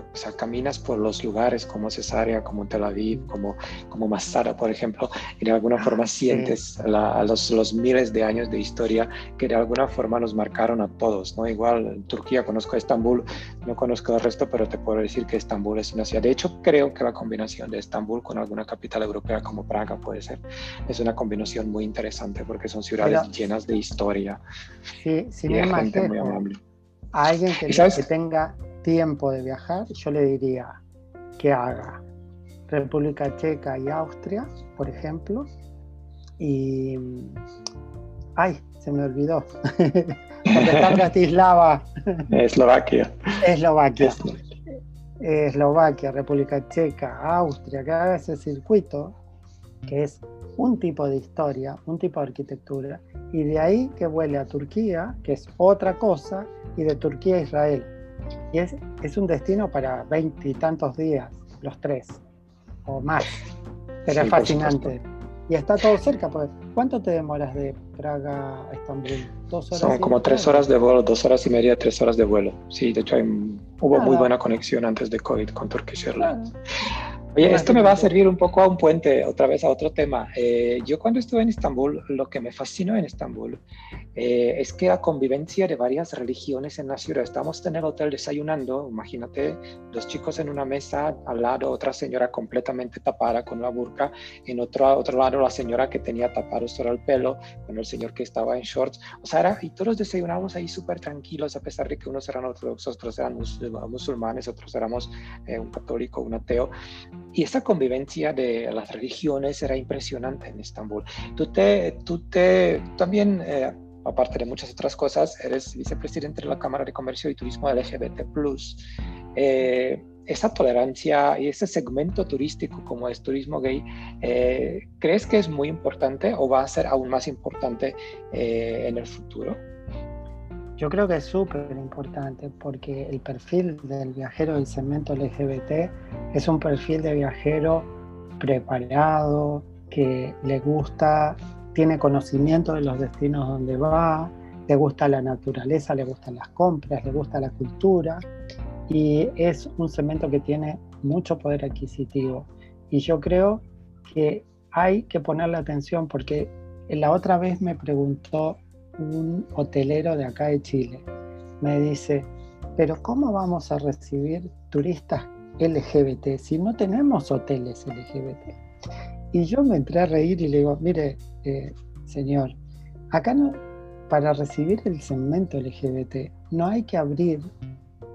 o sea, caminas por los lugares como Cesarea, como Tel Aviv, como, como Masada, por ejemplo, y de alguna ah, forma sientes los, los, miles de años de historia que de alguna forma nos marcaron a todos, ¿no? Igual en Turquía conozco Estambul, no conozco el resto, pero te puedo decir que Estambul es una ciudad. De hecho, creo que la combinación de Estambul con alguna capital europea como Praga puede ser, es una combinación muy interesante porque son ciudades llenas de historia sí, sí, y gente muy amable. A alguien que, que tenga tiempo de viajar, yo le diría que haga República Checa y Austria, por ejemplo, y... ¡Ay! Se me olvidó. Bratislava. Eslovaquia. Eslovaquia. Eslovaquia, República Checa, Austria, que haga ese circuito, que es un tipo de historia, un tipo de arquitectura, y de ahí que vuele a Turquía, que es otra cosa, y de Turquía a Israel, y es, es un destino para veintitantos días, los tres, o más. Pero es fascinante. Y está todo cerca. Pues. ¿Cuánto te demoras de Praga a Estambul? ¿Dos horas Son como tres horas de vuelo, dos horas y media, tres horas de vuelo. Sí, de hecho hubo muy buena conexión antes de COVID con Turkish Airlines. Oye, esto me va a servir un poco a un puente, otra vez a otro tema. Eh, yo cuando estuve en Estambul, lo que me fascinó en Estambul eh, es que la convivencia de varias religiones en la ciudad. Estamos en el hotel desayunando, imagínate, dos chicos en una mesa, al lado otra señora completamente tapada con la burka, en otro, otro lado la señora que tenía tapado solo el pelo, con el señor que estaba en shorts. O sea, era, y todos desayunamos ahí súper tranquilos, a pesar de que unos eran ortodoxos, otros eran musulmanes, otros éramos eh, un católico, un ateo y esa convivencia de las religiones era impresionante en Estambul. Tú, te, tú te, también, eh, aparte de muchas otras cosas, eres vicepresidente de la Cámara de Comercio y Turismo LGBT+. Eh, esa tolerancia y ese segmento turístico como es turismo gay, eh, ¿crees que es muy importante o va a ser aún más importante en el futuro? Yo creo que es súper importante porque el perfil del viajero del segmento LGBT es un perfil de viajero preparado, que le gusta, tiene conocimiento de los destinos donde va, le gusta la naturaleza, le gustan las compras, le gusta la cultura y es un segmento que tiene mucho poder adquisitivo. Y yo creo que hay que ponerle atención porque la otra vez me preguntó un hotelero de acá de Chile. Me dice, pero ¿cómo vamos a recibir turistas LGBT si no tenemos hoteles LGBT? Y yo me entré a reír y le digo, mire, eh, señor, acá no, para recibir el segmento LGBT no hay que abrir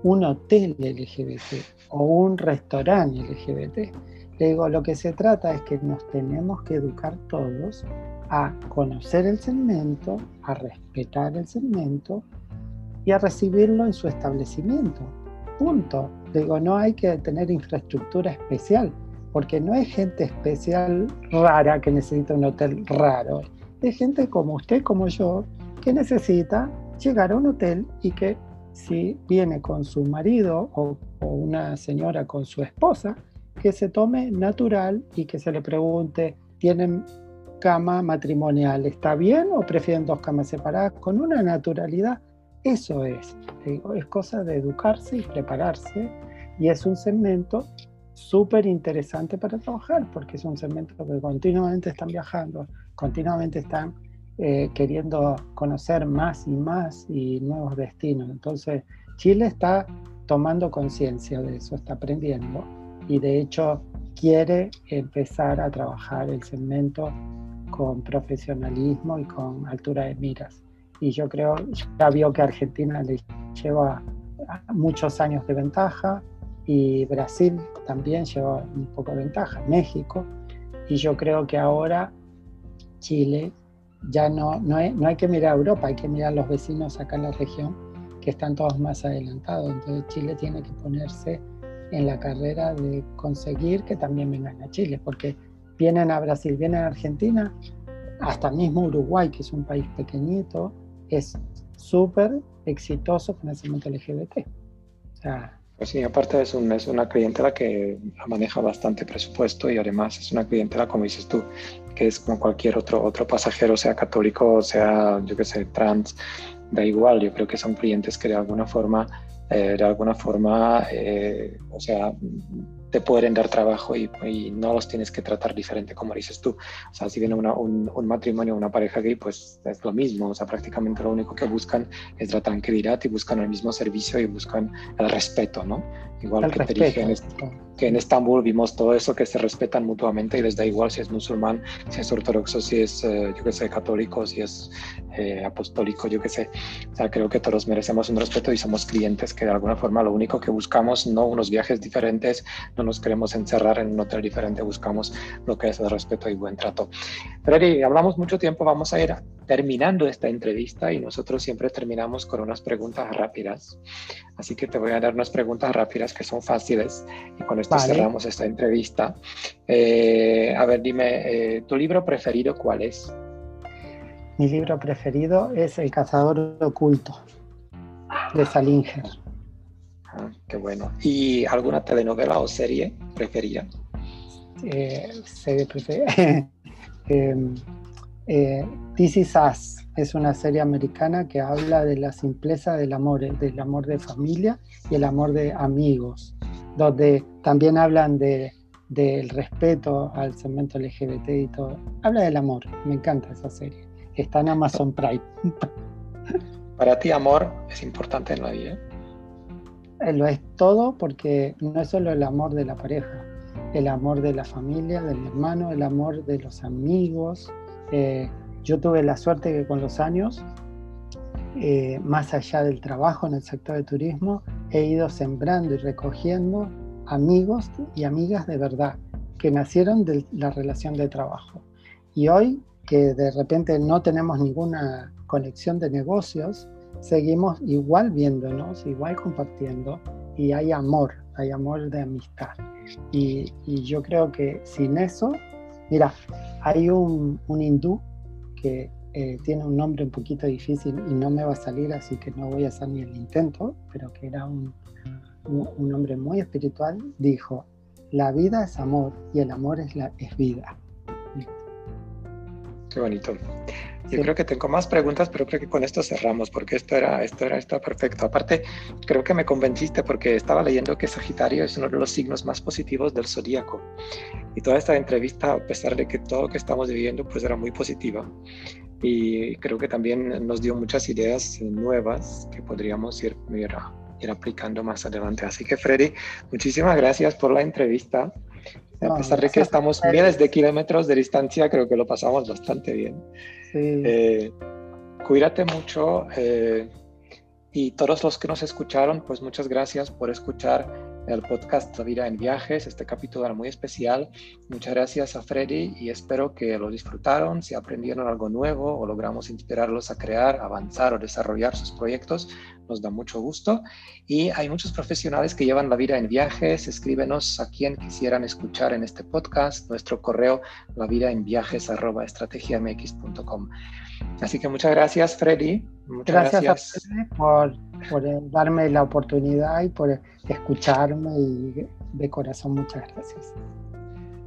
un hotel LGBT o un restaurante LGBT. Le digo, lo que se trata es que nos tenemos que educar todos a conocer el segmento, a respetar el segmento y a recibirlo en su establecimiento. Punto. Digo, no hay que tener infraestructura especial, porque no hay gente especial rara que necesita un hotel raro. Es gente como usted, como yo, que necesita llegar a un hotel y que si viene con su marido o, o una señora con su esposa, que se tome natural y que se le pregunte, ¿tienen cama matrimonial. ¿Está bien o prefieren dos camas separadas? Con una naturalidad. Eso es. es cosa de educarse y prepararse. Y es un segmento súper interesante para trabajar, porque es un segmento que continuamente están viajando, continuamente están eh, queriendo conocer más y más y nuevos destinos. Entonces, Chile está tomando conciencia de eso, está aprendiendo y de hecho quiere empezar a trabajar el segmento con profesionalismo y con altura de miras. Y yo creo, ya vio que Argentina le lleva muchos años de ventaja y Brasil también lleva un poco de ventaja, México. Y yo creo que ahora Chile ya no, no, hay, no hay que mirar a Europa, hay que mirar a los vecinos acá en la región que están todos más adelantados. Entonces Chile tiene que ponerse en la carrera de conseguir que también vengan a Chile, porque vienen a Brasil, vienen a Argentina, hasta mismo Uruguay, que es un país pequeñito, es súper exitoso con el segmento LGBT. pues sí, aparte es, un, es una clientela que maneja bastante presupuesto y además es una clientela, como dices tú, que es como cualquier otro, otro pasajero, sea católico, sea, yo que sé, trans, da igual. Yo creo que son clientes que de alguna forma, eh, de alguna forma, eh, o sea, te pueden dar trabajo y, no los tienes que tratar diferente como dices tú. O sea, si viene un, un, matrimonio, una pareja gay, pues es lo mismo. O sea, prácticamente lo único que buscan es la tranquilidad y buscan el mismo servicio y buscan el respeto, ¿no? Igual que te dije que en Estambul vimos todo eso, que se respetan mutuamente y les da igual si es musulmán, si es ortodoxo, si es, eh, yo qué sé, católico, si es eh, apostólico, yo qué sé. O sea, creo que todos merecemos un respeto y somos clientes que de alguna forma lo único que buscamos, no unos viajes diferentes, no nos queremos encerrar en un hotel diferente, buscamos lo que es el respeto y buen trato. Freddy, hablamos mucho tiempo, vamos a ir terminando esta entrevista y nosotros siempre terminamos con unas preguntas rápidas. Así que te voy a dar unas preguntas rápidas que son fáciles y con esto cerramos esta entrevista. Eh, a ver, dime, eh, ¿tu libro preferido cuál es? Mi libro preferido es El cazador oculto de Salinger. Ah, qué bueno. ¿Y alguna telenovela o serie preferida? Eh, serie preferida. Em, eh, This Is Us es una serie americana que habla de la simpleza del amor, eh, del amor de familia y el amor de amigos, donde también hablan de, del respeto al segmento LGBT y todo. Habla del amor, me encanta esa serie. Está en Amazon Prime. Para ti, amor es importante en la vida. Eh, lo es todo porque no es solo el amor de la pareja, el amor de la familia, del hermano, el amor de los amigos. Eh, yo tuve la suerte que con los años, eh, más allá del trabajo en el sector de turismo, he ido sembrando y recogiendo amigos y amigas de verdad que nacieron de la relación de trabajo. Y hoy que de repente no tenemos ninguna conexión de negocios, seguimos igual viéndonos, igual compartiendo y hay amor, hay amor de amistad. Y, yo creo que sin eso, mira, hay un, hindú que eh, tiene un nombre un poquito difícil y no me va a salir, así que no voy a hacer ni el intento, pero que era un, un, hombre muy espiritual, dijo, la vida es amor y el amor es, la, es vida. Qué bonito. Yo creo que tengo más preguntas, pero creo que con esto cerramos, porque esto era, esto era, esto perfecto. Aparte, creo que me convenciste porque estaba leyendo que Sagitario es uno de los signos más positivos del zodíaco. Y toda esta entrevista, a pesar de que todo lo que estamos viviendo, pues era muy positiva. Y creo que también nos dio muchas ideas nuevas que podríamos ir, ir, ir aplicando más adelante. Así que, Freddy, muchísimas gracias por la entrevista. A pesar de que estamos miles de kilómetros de distancia, creo que lo pasamos bastante bien. Eh, cuídate mucho eh, y todos los que nos escucharon, pues muchas gracias por escuchar el podcast La vida en viajes. Este capítulo era muy especial. Muchas gracias a Freddy y espero que lo disfrutaron, si aprendieron algo nuevo o logramos inspirarlos a crear, avanzar o desarrollar sus proyectos. Nos da mucho gusto. Y hay muchos profesionales que llevan la vida en viajes. Escríbenos a quien quisieran escuchar en este podcast. Nuestro correo, la vida en viajes estrategiamx.com. Así que muchas gracias, Freddy. Muchas gracias, por, por, darme la oportunidad y por escucharme y de corazón muchas gracias.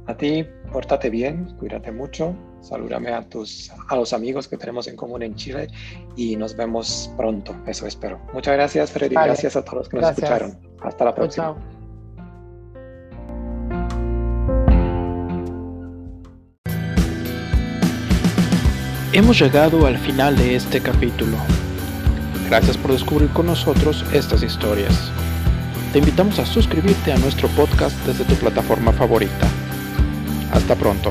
A ti, pórtate bien, cuídate mucho, salúdame a, tus, a los amigos que tenemos en común en Chile y nos vemos pronto, eso espero. Muchas gracias, Freddy, gracias a todos los que nos escucharon. Hasta la próxima. Hemos llegado al final de este capítulo. Gracias por descubrir con nosotros estas historias. Te invitamos a suscribirte a nuestro podcast desde tu plataforma favorita. Hasta pronto.